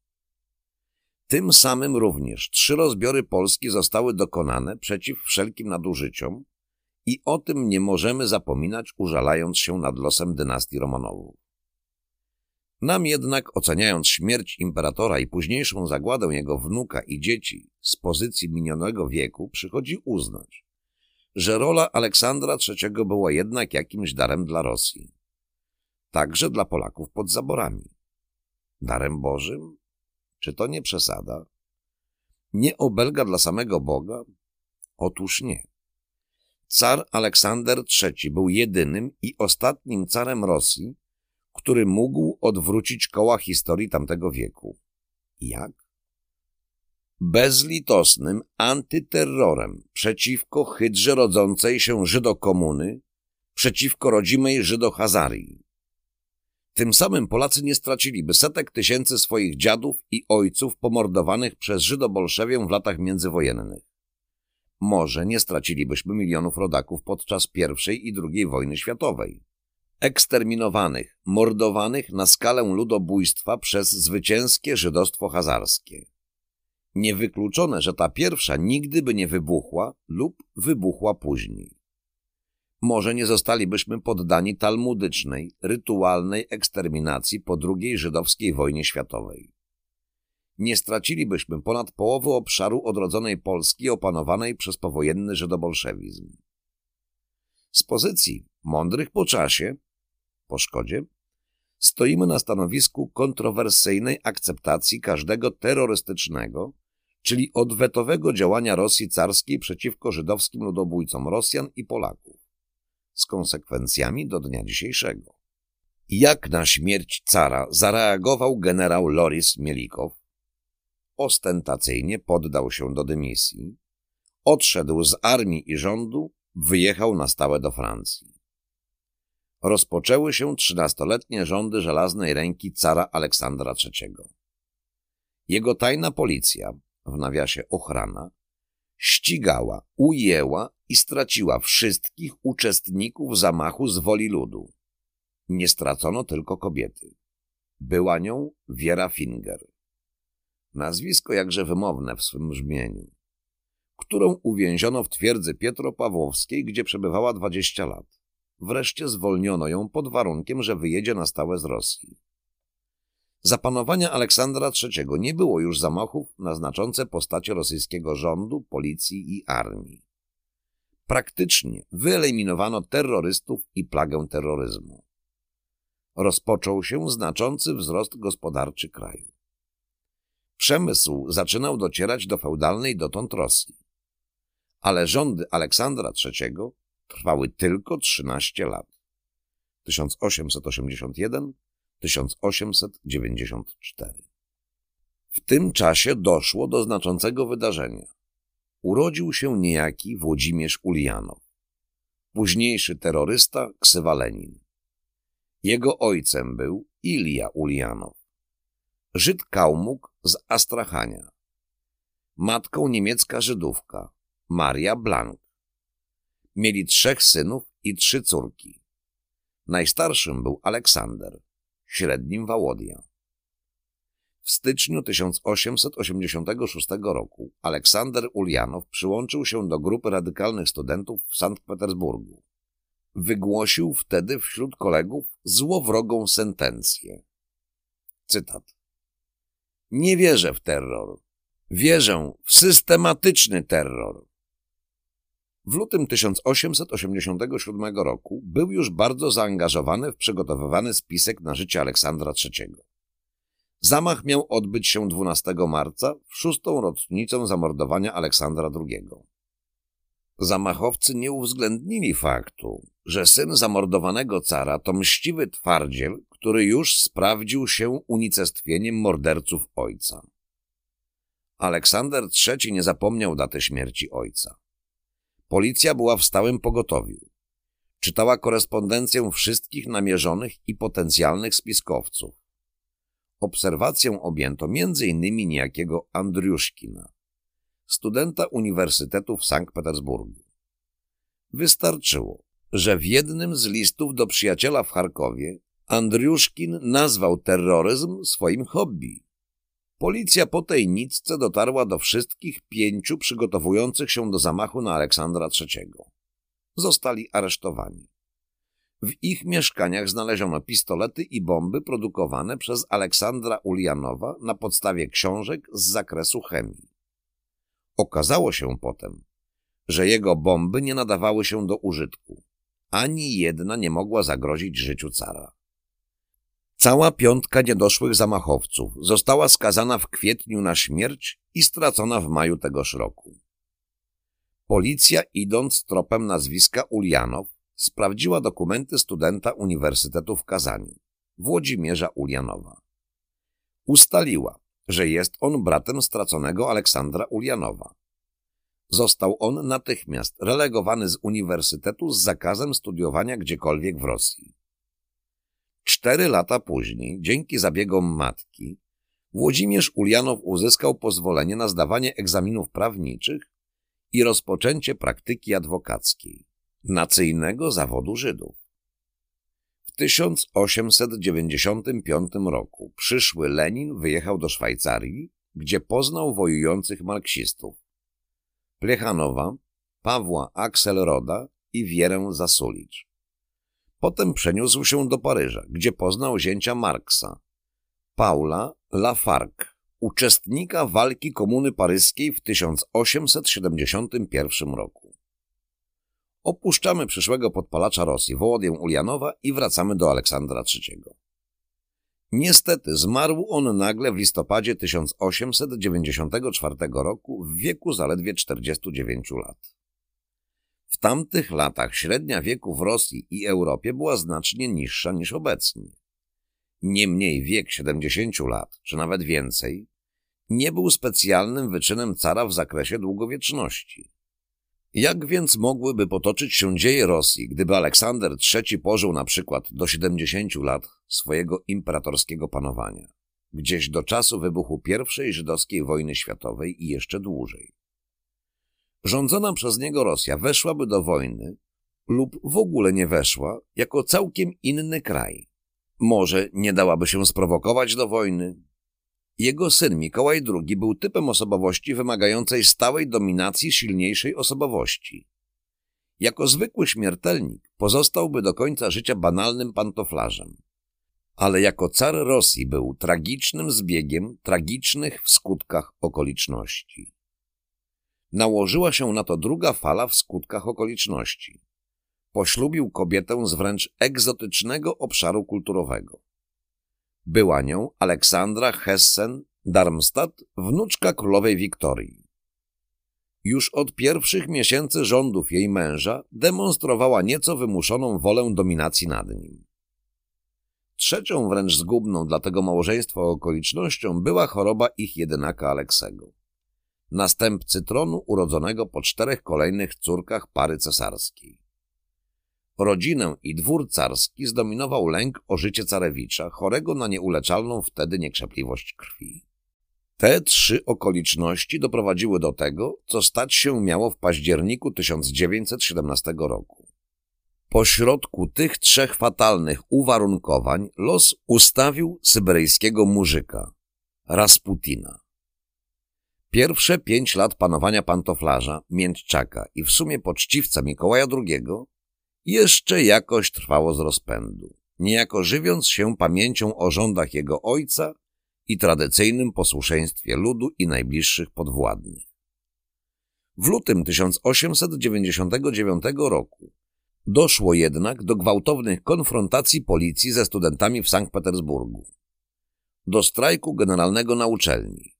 Tym samym również trzy rozbiory Polski zostały dokonane przeciw wszelkim nadużyciom i o tym nie możemy zapominać, użalając się nad losem dynastii Romanowów. Nam jednak, oceniając śmierć imperatora i późniejszą zagładę jego wnuka i dzieci z pozycji minionego wieku, przychodzi uznać, że rola Aleksandra III była jednak jakimś darem dla Rosji także dla Polaków pod zaborami. Darem Bożym? Czy to nie przesada? Nie obelga dla samego Boga? Otóż nie. Car Aleksander III był jedynym i ostatnim carem Rosji, który mógł odwrócić koła historii tamtego wieku. Jak? Bezlitosnym antyterrorem przeciwko hydrze rodzącej się Żydokomuny, przeciwko rodzimej Żydohazarii. Tym samym Polacy nie straciliby setek tysięcy swoich dziadów i ojców pomordowanych przez Żydobolszewię w latach międzywojennych. Może nie stracilibyśmy milionów rodaków podczas I i II wojny światowej. Eksterminowanych, mordowanych na skalę ludobójstwa przez zwycięskie żydostwo hazarskie. Niewykluczone, że ta pierwsza nigdy by nie wybuchła lub wybuchła później. Może nie zostalibyśmy poddani talmudycznej, rytualnej eksterminacji po II żydowskiej wojnie światowej. Nie stracilibyśmy ponad połowy obszaru odrodzonej Polski opanowanej przez powojenny żydobolszewizm. Z pozycji mądrych po czasie, po szkodzie, stoimy na stanowisku kontrowersyjnej akceptacji każdego terrorystycznego, czyli odwetowego działania Rosji carskiej przeciwko żydowskim ludobójcom Rosjan i Polaków, z konsekwencjami do dnia dzisiejszego. Jak na śmierć cara zareagował generał Loris Mielikow? Ostentacyjnie poddał się do dymisji, odszedł z armii i rządu, wyjechał na stałe do Francji. Rozpoczęły się trzynastoletnie rządy żelaznej ręki cara Aleksandra III. Jego tajna policja, w nawiasie ochrana, ścigała, ujęła i straciła wszystkich uczestników zamachu z woli ludu. Nie stracono tylko kobiety. Była nią Wiera Finger. Nazwisko jakże wymowne w swym brzmieniu. Którą uwięziono w twierdzy Pietropawłowskiej, gdzie przebywała dwadzieścia lat. Wreszcie zwolniono ją pod warunkiem, że wyjedzie na stałe z Rosji. Za panowania Aleksandra III nie było już zamachów na znaczące postacie rosyjskiego rządu, policji i armii. Praktycznie wyeliminowano terrorystów i plagę terroryzmu. Rozpoczął się znaczący wzrost gospodarczy kraju. Przemysł zaczynał docierać do feudalnej dotąd Rosji. Ale rządy Aleksandra III trwały tylko 13 lat. 1881 1894. W tym czasie doszło do znaczącego wydarzenia. Urodził się niejaki Włodzimierz Ulianow, późniejszy terrorysta ksywa Lenin. Jego ojcem był Ilja Ulianow, Żyd Kałmuk z Astrachania, matką niemiecka Żydówka, Maria Blank. Mieli trzech synów i trzy córki. Najstarszym był Aleksander, średnim Wałodia. W styczniu 1886 roku Aleksander Ulianow przyłączył się do grupy radykalnych studentów w Sankt Petersburgu. Wygłosił wtedy wśród kolegów złowrogą sentencję. Cytat. Nie wierzę w terror. Wierzę w systematyczny terror. W lutym 1887 roku był już bardzo zaangażowany w przygotowywany spisek na życie Aleksandra III. Zamach miał odbyć się 12 marca w szóstą rocznicę zamordowania Aleksandra II. Zamachowcy nie uwzględnili faktu, że syn zamordowanego cara to mściwy twardziel, który już sprawdził się unicestwieniem morderców ojca. Aleksander III nie zapomniał daty śmierci ojca. Policja była w stałym pogotowiu. Czytała korespondencję wszystkich namierzonych i potencjalnych spiskowców. Obserwacją objęto m.in. niejakiego Andriuszkina, studenta Uniwersytetu w Sankt Petersburgu. Wystarczyło, że w jednym z listów do przyjaciela w Charkowie Andriuszkin nazwał terroryzm swoim hobby. Policja po tej nitce dotarła do wszystkich pięciu przygotowujących się do zamachu na Aleksandra III. Zostali aresztowani. W ich mieszkaniach znaleziono pistolety i bomby produkowane przez Aleksandra Ulianowa na podstawie książek z zakresu chemii. Okazało się potem, że jego bomby nie nadawały się do użytku. Ani jedna nie mogła zagrozić życiu cara. Cała piątka niedoszłych zamachowców została skazana w kwietniu na śmierć i stracona w maju tegoż roku. Policja, idąc tropem nazwiska Ulianow, sprawdziła dokumenty studenta Uniwersytetu w Kazaniu, Włodzimierza Ulianowa. Ustaliła, że jest on bratem straconego Aleksandra Ulianowa. Został on natychmiast relegowany z uniwersytetu z zakazem studiowania gdziekolwiek w Rosji. Cztery lata później, dzięki zabiegom matki, Włodzimierz Ulianow uzyskał pozwolenie na zdawanie egzaminów prawniczych i rozpoczęcie praktyki adwokackiej, nacyjnego zawodu Żydów. W 1895 roku przyszły Lenin wyjechał do Szwajcarii, gdzie poznał wojujących marksistów. Plechanowa, Pawła Axelroda i Wierę Zasulicz. Potem przeniósł się do Paryża, gdzie poznał zięcia Marksa, Paula Lafargue, uczestnika walki Komuny Paryskiej w 1871 roku. Opuszczamy przyszłego podpalacza Rosji, Wołodię Ulianowa i wracamy do Aleksandra III. Niestety zmarł on nagle w listopadzie 1894 roku w wieku zaledwie 49 lat. W tamtych latach średnia wieku w Rosji i Europie była znacznie niższa niż obecnie. Niemniej wiek 70 lat, czy nawet więcej, nie był specjalnym wyczynem cara w zakresie długowieczności. Jak więc mogłyby potoczyć się dzieje Rosji, gdyby Aleksander III pożył na przykład do 70 lat swojego imperatorskiego panowania, gdzieś do czasu wybuchu I żydowskiej wojny światowej i jeszcze dłużej? Rządzona przez niego Rosja weszłaby do wojny lub w ogóle nie weszła jako całkiem inny kraj. Może nie dałaby się sprowokować do wojny, jego syn Mikołaj II był typem osobowości wymagającej stałej dominacji silniejszej osobowości. Jako zwykły śmiertelnik pozostałby do końca życia banalnym pantoflarzem. Ale jako car Rosji był tragicznym zbiegiem tragicznych w skutkach okoliczności. Nałożyła się na to druga fala w skutkach okoliczności. Poślubił kobietę z wręcz egzotycznego obszaru kulturowego. Była nią Aleksandra Hessen-Darmstadt, wnuczka królowej Wiktorii. Już od pierwszych miesięcy rządów jej męża demonstrowała nieco wymuszoną wolę dominacji nad nim. Trzecią wręcz zgubną dla tego małżeństwa okolicznością była choroba ich jedynaka Aleksego, następcy tronu urodzonego po czterech kolejnych córkach pary cesarskiej. Rodzinę i dwór carski zdominował lęk o życie carewicza, chorego na nieuleczalną wtedy niekrzepliwość krwi. Te trzy okoliczności doprowadziły do tego, co stać się miało w październiku 1917 roku. Pośrodku tych trzech fatalnych uwarunkowań los ustawił syberyjskiego muzyka, Rasputina. Pierwsze pięć lat panowania pantoflarza, miętczaka i w sumie poczciwca Mikołaja II jeszcze jakoś trwało z rozpędu, niejako żywiąc się pamięcią o rządach jego ojca i tradycyjnym posłuszeństwie ludu i najbliższych podwładnych. W lutym 1899 roku doszło jednak do gwałtownych konfrontacji policji ze studentami w Sankt Petersburgu, do strajku generalnego na uczelni.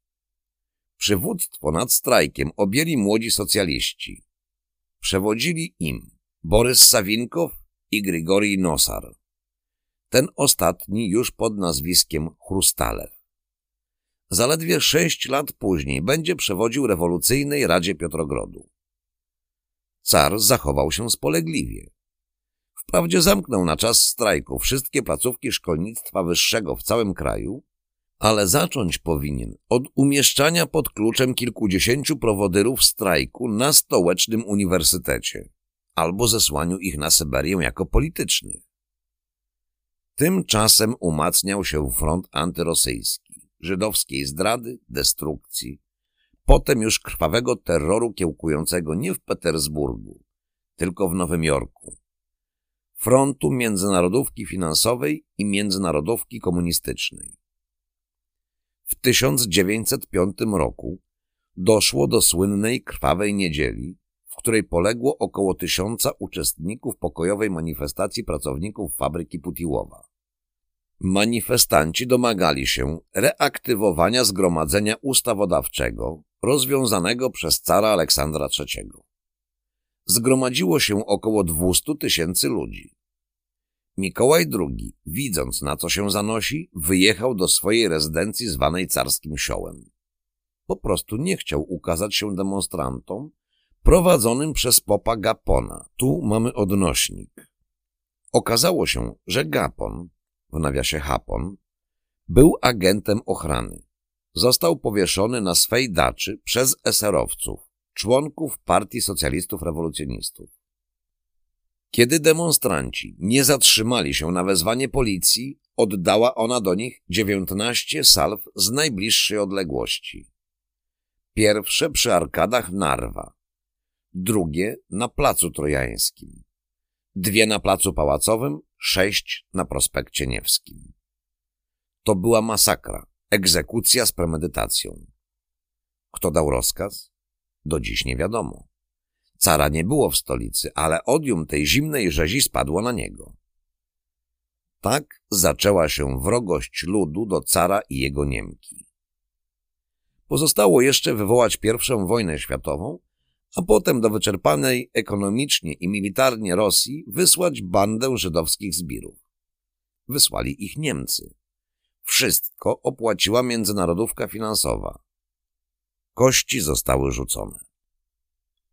Przywództwo nad strajkiem objęli młodzi socjaliści. Przewodzili im Borys Sawinkow i Grigorij Nosar. Ten ostatni już pod nazwiskiem Chrustalew. Zaledwie sześć lat później będzie przewodził rewolucyjnej Radzie Piotrogrodu. Car zachował się spolegliwie. Wprawdzie zamknął na czas strajku wszystkie placówki szkolnictwa wyższego w całym kraju, ale zacząć powinien od umieszczania pod kluczem kilkudziesięciu prowodyrów strajku na stołecznym uniwersytecie albo zesłaniu ich na Syberię jako politycznych. Tymczasem umacniał się front antyrosyjski, żydowskiej zdrady, destrukcji, potem już krwawego terroru kiełkującego nie w Petersburgu, tylko w Nowym Jorku. Frontu międzynarodówki finansowej i międzynarodówki komunistycznej. W 1905 roku doszło do słynnej krwawej niedzieli, której poległo około tysiąca uczestników pokojowej manifestacji pracowników fabryki Putiłowa. Manifestanci domagali się reaktywowania zgromadzenia ustawodawczego rozwiązanego przez cara Aleksandra III. Zgromadziło się około 200 tysięcy ludzi. Mikołaj II, widząc na co się zanosi, wyjechał do swojej rezydencji zwanej Carskim Siołem. Po prostu nie chciał ukazać się demonstrantom prowadzonym przez popa Gapona. Tu mamy odnośnik. Okazało się, że Gapon, w nawiasie Hapon, był agentem ochrany. Został powieszony na swej daczy przez eserowców, członków Partii Socjalistów Rewolucjonistów. Kiedy demonstranci nie zatrzymali się na wezwanie policji, oddała ona do nich 19 salw z najbliższej odległości. Pierwsze przy arkadach Narwa, drugie na Placu Trojańskim, dwie na Placu Pałacowym, sześć na Prospekcie Niewskim. To była masakra, egzekucja z premedytacją. Kto dał rozkaz? Do dziś nie wiadomo. Cara nie było w stolicy, ale odium tej zimnej rzezi spadło na niego. Tak zaczęła się wrogość ludu do cara i jego Niemki. Pozostało jeszcze wywołać pierwszą wojnę światową, a potem do wyczerpanej ekonomicznie i militarnie Rosji wysłać bandę żydowskich zbirów. Wysłali ich Niemcy. Wszystko opłaciła międzynarodówka finansowa. Kości zostały rzucone.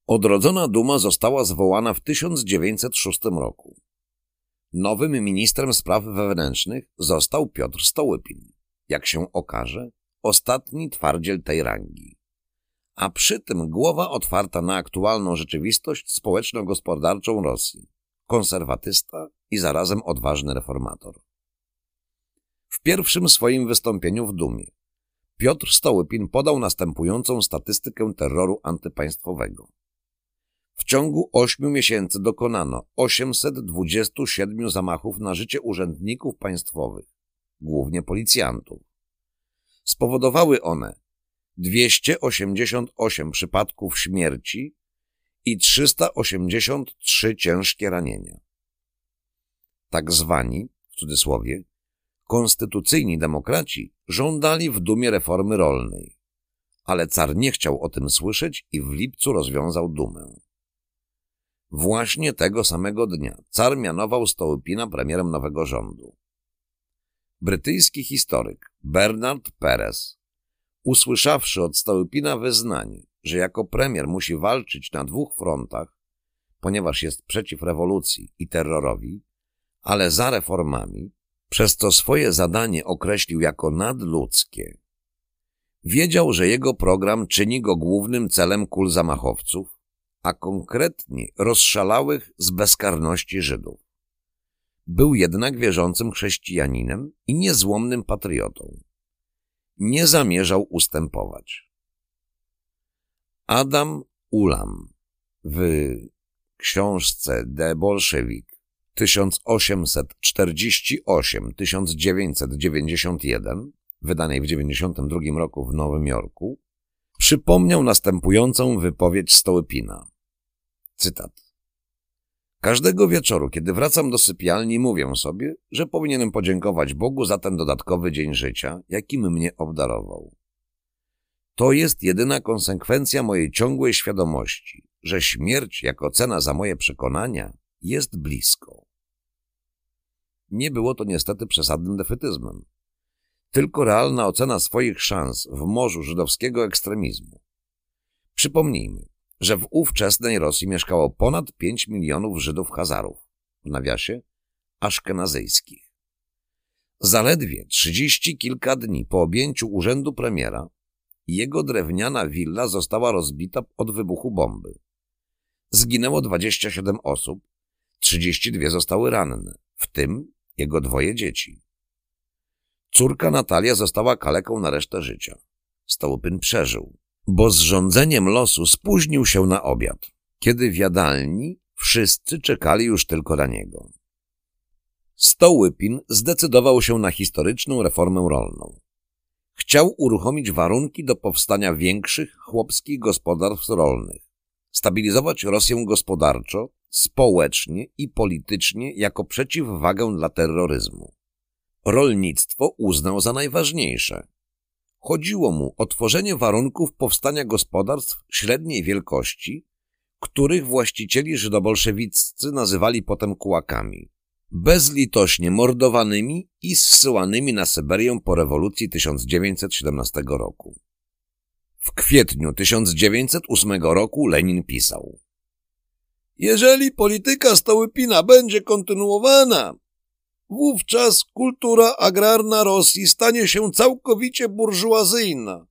Odrodzona Duma została zwołana w 1906 roku. Nowym ministrem spraw wewnętrznych został Piotr Stołypin. Jak się okaże, ostatni twardziel tej rangi. A przy tym głowa otwarta na aktualną rzeczywistość społeczno-gospodarczą Rosji, konserwatysta i zarazem odważny reformator. W pierwszym swoim wystąpieniu w Dumie Piotr Stołypin podał następującą statystykę terroru antypaństwowego. W ciągu ośmiu miesięcy dokonano 827 zamachów na życie urzędników państwowych, głównie policjantów. Spowodowały one 288 przypadków śmierci i 383 ciężkie ranienia. Tak zwani, w cudzysłowie, konstytucyjni demokraci żądali w dumie reformy rolnej, ale car nie chciał o tym słyszeć i w lipcu rozwiązał dumę. Właśnie tego samego dnia car mianował Stołpina premierem nowego rządu. Brytyjski historyk Bernard Perez, usłyszawszy od Stołpina wyznanie, że jako premier musi walczyć na dwóch frontach, ponieważ jest przeciw rewolucji i terrorowi, ale za reformami, przez co swoje zadanie określił jako nadludzkie. Wiedział, że jego program czyni go głównym celem kul zamachowców, a konkretnie rozszalałych z bezkarności Żydów. Był jednak wierzącym chrześcijaninem i niezłomnym patriotą. Nie zamierzał ustępować. Adam Ulam w książce De Bolszewik 1848-1991, wydanej w 1992 roku w Nowym Jorku, przypomniał następującą wypowiedź Stołypina. Cytat. Każdego wieczoru, kiedy wracam do sypialni, mówię sobie, że powinienem podziękować Bogu za ten dodatkowy dzień życia, jakim mnie obdarował. To jest jedyna konsekwencja mojej ciągłej świadomości, że śmierć jako cena za moje przekonania jest blisko. Nie było to niestety przesadnym defetyzmem, tylko realna ocena swoich szans w morzu żydowskiego ekstremizmu. Przypomnijmy, że w ówczesnej Rosji mieszkało ponad 5 milionów Żydów Hazarów, w nawiasie aszkenazyjskich. Zaledwie trzydzieści kilka dni po objęciu urzędu premiera jego drewniana willa została rozbita od wybuchu bomby. Zginęło 27 osób, 32 zostały ranne, w tym jego dwoje dzieci. Córka Natalia została kaleką na resztę życia. Stołpyn przeżył, bo z rządzeniem losu spóźnił się na obiad, kiedy w jadalni wszyscy czekali już tylko na niego. Stołypin zdecydował się na historyczną reformę rolną. Chciał uruchomić warunki do powstania większych chłopskich gospodarstw rolnych, stabilizować Rosję gospodarczo, społecznie i politycznie jako przeciwwagę dla terroryzmu. rolnictwo uznał za najważniejsze. Chodziło mu o tworzenie warunków powstania gospodarstw średniej wielkości, których właścicieli żydobolszewiccy nazywali potem kułakami, bezlitośnie mordowanymi i zsyłanymi na Syberię po rewolucji 1917 roku. W kwietniu 1908 roku Lenin pisał Jeżeli polityka Stołypina będzie kontynuowana, wówczas kultura agrarna Rosji stanie się całkowicie burżuazyjna.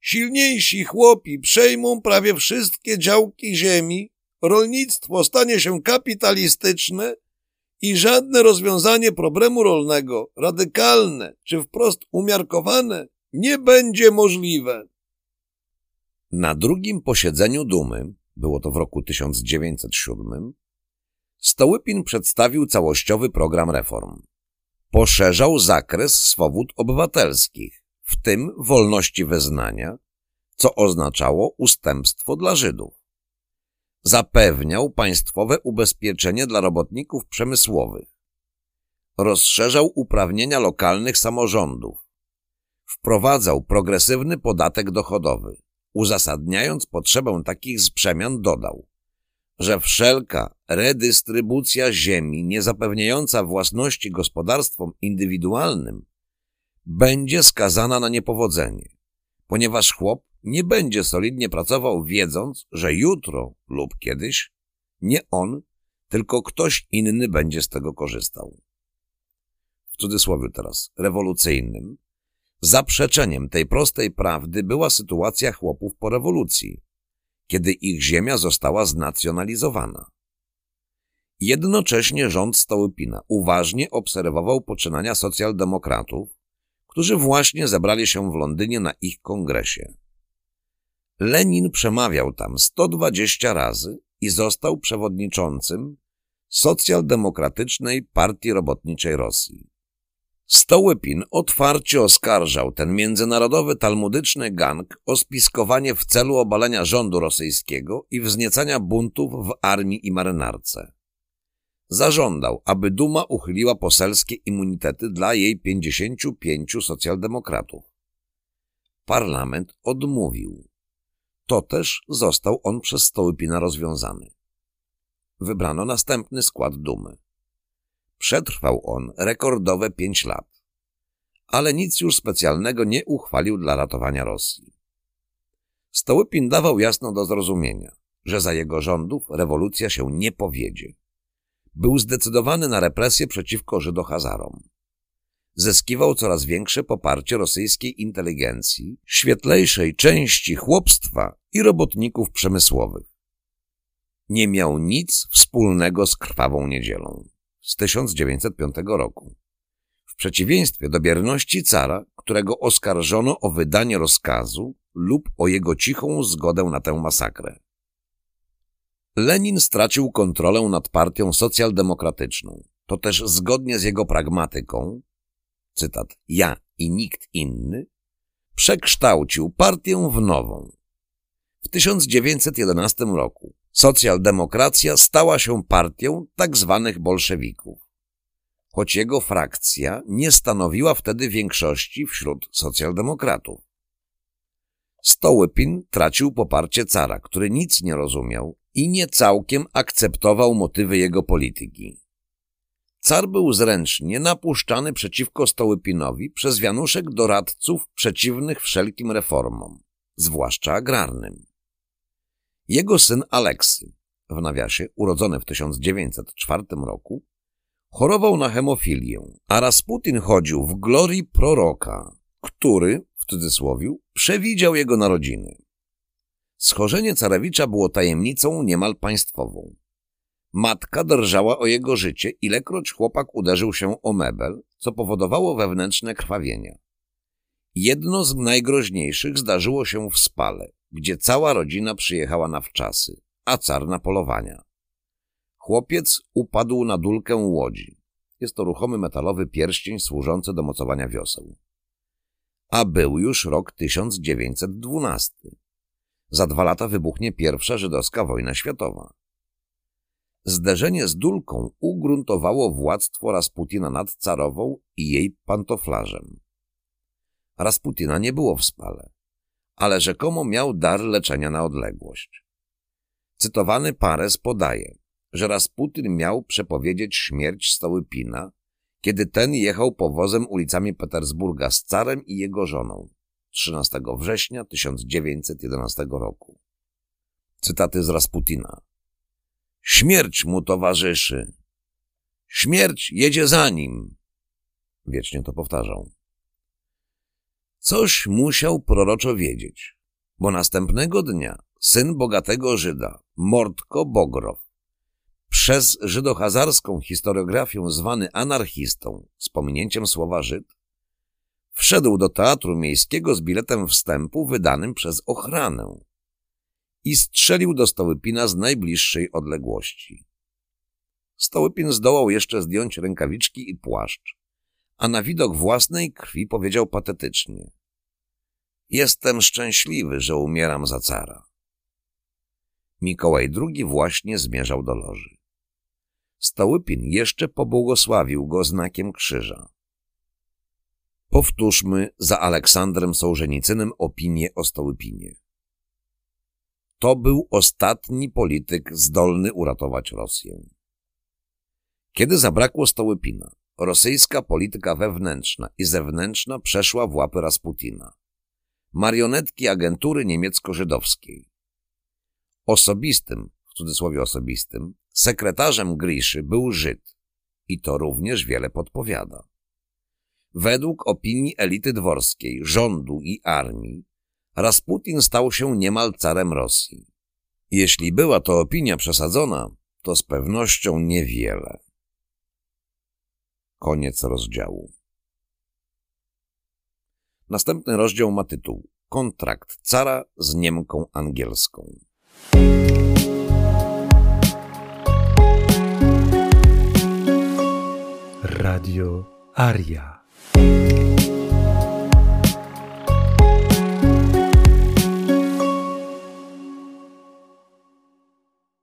Silniejsi chłopi przejmą prawie wszystkie działki ziemi, rolnictwo stanie się kapitalistyczne i żadne rozwiązanie problemu rolnego, radykalne czy wprost umiarkowane, nie będzie możliwe. Na drugim posiedzeniu Dumy, było to w roku 1907, Stołypin przedstawił całościowy program reform. Poszerzał zakres swobód obywatelskich, w tym wolności wyznania, co oznaczało ustępstwo dla Żydów. Zapewniał państwowe ubezpieczenie dla robotników przemysłowych. Rozszerzał uprawnienia lokalnych samorządów. Wprowadzał progresywny podatek dochodowy. Uzasadniając potrzebę takich przemian dodał, że wszelka redystrybucja ziemi niezapewniająca własności gospodarstwom indywidualnym będzie skazana na niepowodzenie, ponieważ chłop nie będzie solidnie pracował wiedząc, że jutro lub kiedyś nie on, tylko ktoś inny będzie z tego korzystał. W cudzysłowie teraz, rewolucyjnym, zaprzeczeniem tej prostej prawdy była sytuacja chłopów po rewolucji, kiedy ich ziemia została znacjonalizowana. Jednocześnie rząd Stołypina uważnie obserwował poczynania socjaldemokratów, którzy właśnie zebrali się w Londynie na ich kongresie. Lenin przemawiał tam 120 razy i został przewodniczącym Socjaldemokratycznej Partii Robotniczej Rosji. Stołypin otwarcie oskarżał ten międzynarodowy talmudyczny gang o spiskowanie w celu obalenia rządu rosyjskiego i wzniecania buntów w armii i marynarce. Zażądał, aby Duma uchyliła poselskie immunitety dla jej 55 socjaldemokratów. Parlament odmówił. To też został on przez Stołypina rozwiązany. Wybrano następny skład Dumy. Przetrwał on rekordowe pięć lat, ale nic już specjalnego nie uchwalił dla ratowania Rosji. Stołypin dawał jasno do zrozumienia, że za jego rządów rewolucja się nie powiedzie. Był zdecydowany na represje przeciwko Żydohazarom. Zyskiwał coraz większe poparcie rosyjskiej inteligencji, świetlejszej części chłopstwa i robotników przemysłowych. Nie miał nic wspólnego z krwawą niedzielą z 1905 roku. W przeciwieństwie do bierności cara, którego oskarżono o wydanie rozkazu lub o jego cichą zgodę na tę masakrę. Lenin stracił kontrolę nad partią socjaldemokratyczną. To też zgodnie z jego pragmatyką, cytat, ja i nikt inny, przekształcił partię w nową. W 1911 roku Socjaldemokracja stała się partią tak zwanych bolszewików, choć jego frakcja nie stanowiła wtedy większości wśród socjaldemokratów. Stołypin tracił poparcie cara, który nic nie rozumiał i nie całkiem akceptował motywy jego polityki. Car był zręcznie napuszczany przeciwko Stołypinowi przez wianuszek doradców przeciwnych wszelkim reformom, zwłaszcza agrarnym. Jego syn Aleksy, w nawiasie urodzony w 1904 roku, chorował na hemofilię, a Rasputin chodził w glorii proroka, który, w cudzysłowie, przewidział jego narodziny. Schorzenie carewicza było tajemnicą niemal państwową. Matka drżała o jego życie, ilekroć chłopak uderzył się o mebel, co powodowało wewnętrzne krwawienia. Jedno z najgroźniejszych zdarzyło się w spale, gdzie cała rodzina przyjechała na wczasy, a car na polowania. Chłopiec upadł na dulkę łodzi. Jest to ruchomy metalowy pierścień służący do mocowania wioseł. A był już rok 1912. Za dwa lata wybuchnie pierwsza żydowska wojna światowa. Zderzenie z Dulką ugruntowało władztwo Rasputina nad carową i jej pantoflarzem. Rasputina nie było w spale, ale rzekomo miał dar leczenia na odległość. Cytowany Pares podaje, że Rasputin miał przepowiedzieć śmierć Stołypina, kiedy ten jechał powozem ulicami Petersburga z carem i jego żoną 13 września 1911 roku. Cytaty z Rasputina. Śmierć mu towarzyszy. Śmierć jedzie za nim. Wiecznie to powtarzał. Coś musiał proroczo wiedzieć, bo następnego dnia syn bogatego Żyda, Mordko Bogrow, przez żydohazarską historiografię zwany anarchistą, z pominięciem słowa Żyd, wszedł do teatru miejskiego z biletem wstępu wydanym przez ochranę i strzelił do Stołypina z najbliższej odległości. Stołypin zdołał jeszcze zdjąć rękawiczki i płaszcz, a na widok własnej krwi powiedział patetycznie — Jestem szczęśliwy, że umieram za cara. Mikołaj II właśnie zmierzał do loży. Stołypin jeszcze pobłogosławił go znakiem krzyża. Powtórzmy za Aleksandrem Sołżenicynem opinię o Stołypinie. To był ostatni polityk zdolny uratować Rosję. Kiedy zabrakło Stołypina, rosyjska polityka wewnętrzna i zewnętrzna przeszła w łapy Rasputina. Marionetki agentury niemiecko-żydowskiej. Osobistym, w cudzysłowie osobistym, sekretarzem Griszy był Żyd i to również wiele podpowiada. Według opinii elity dworskiej, rządu i armii, Rasputin stał się niemal carem Rosji. Jeśli była to opinia przesadzona, to z pewnością niewiele. Koniec rozdziału. Następny rozdział ma tytuł Kontrakt cara z Niemką angielską. Radio Aria.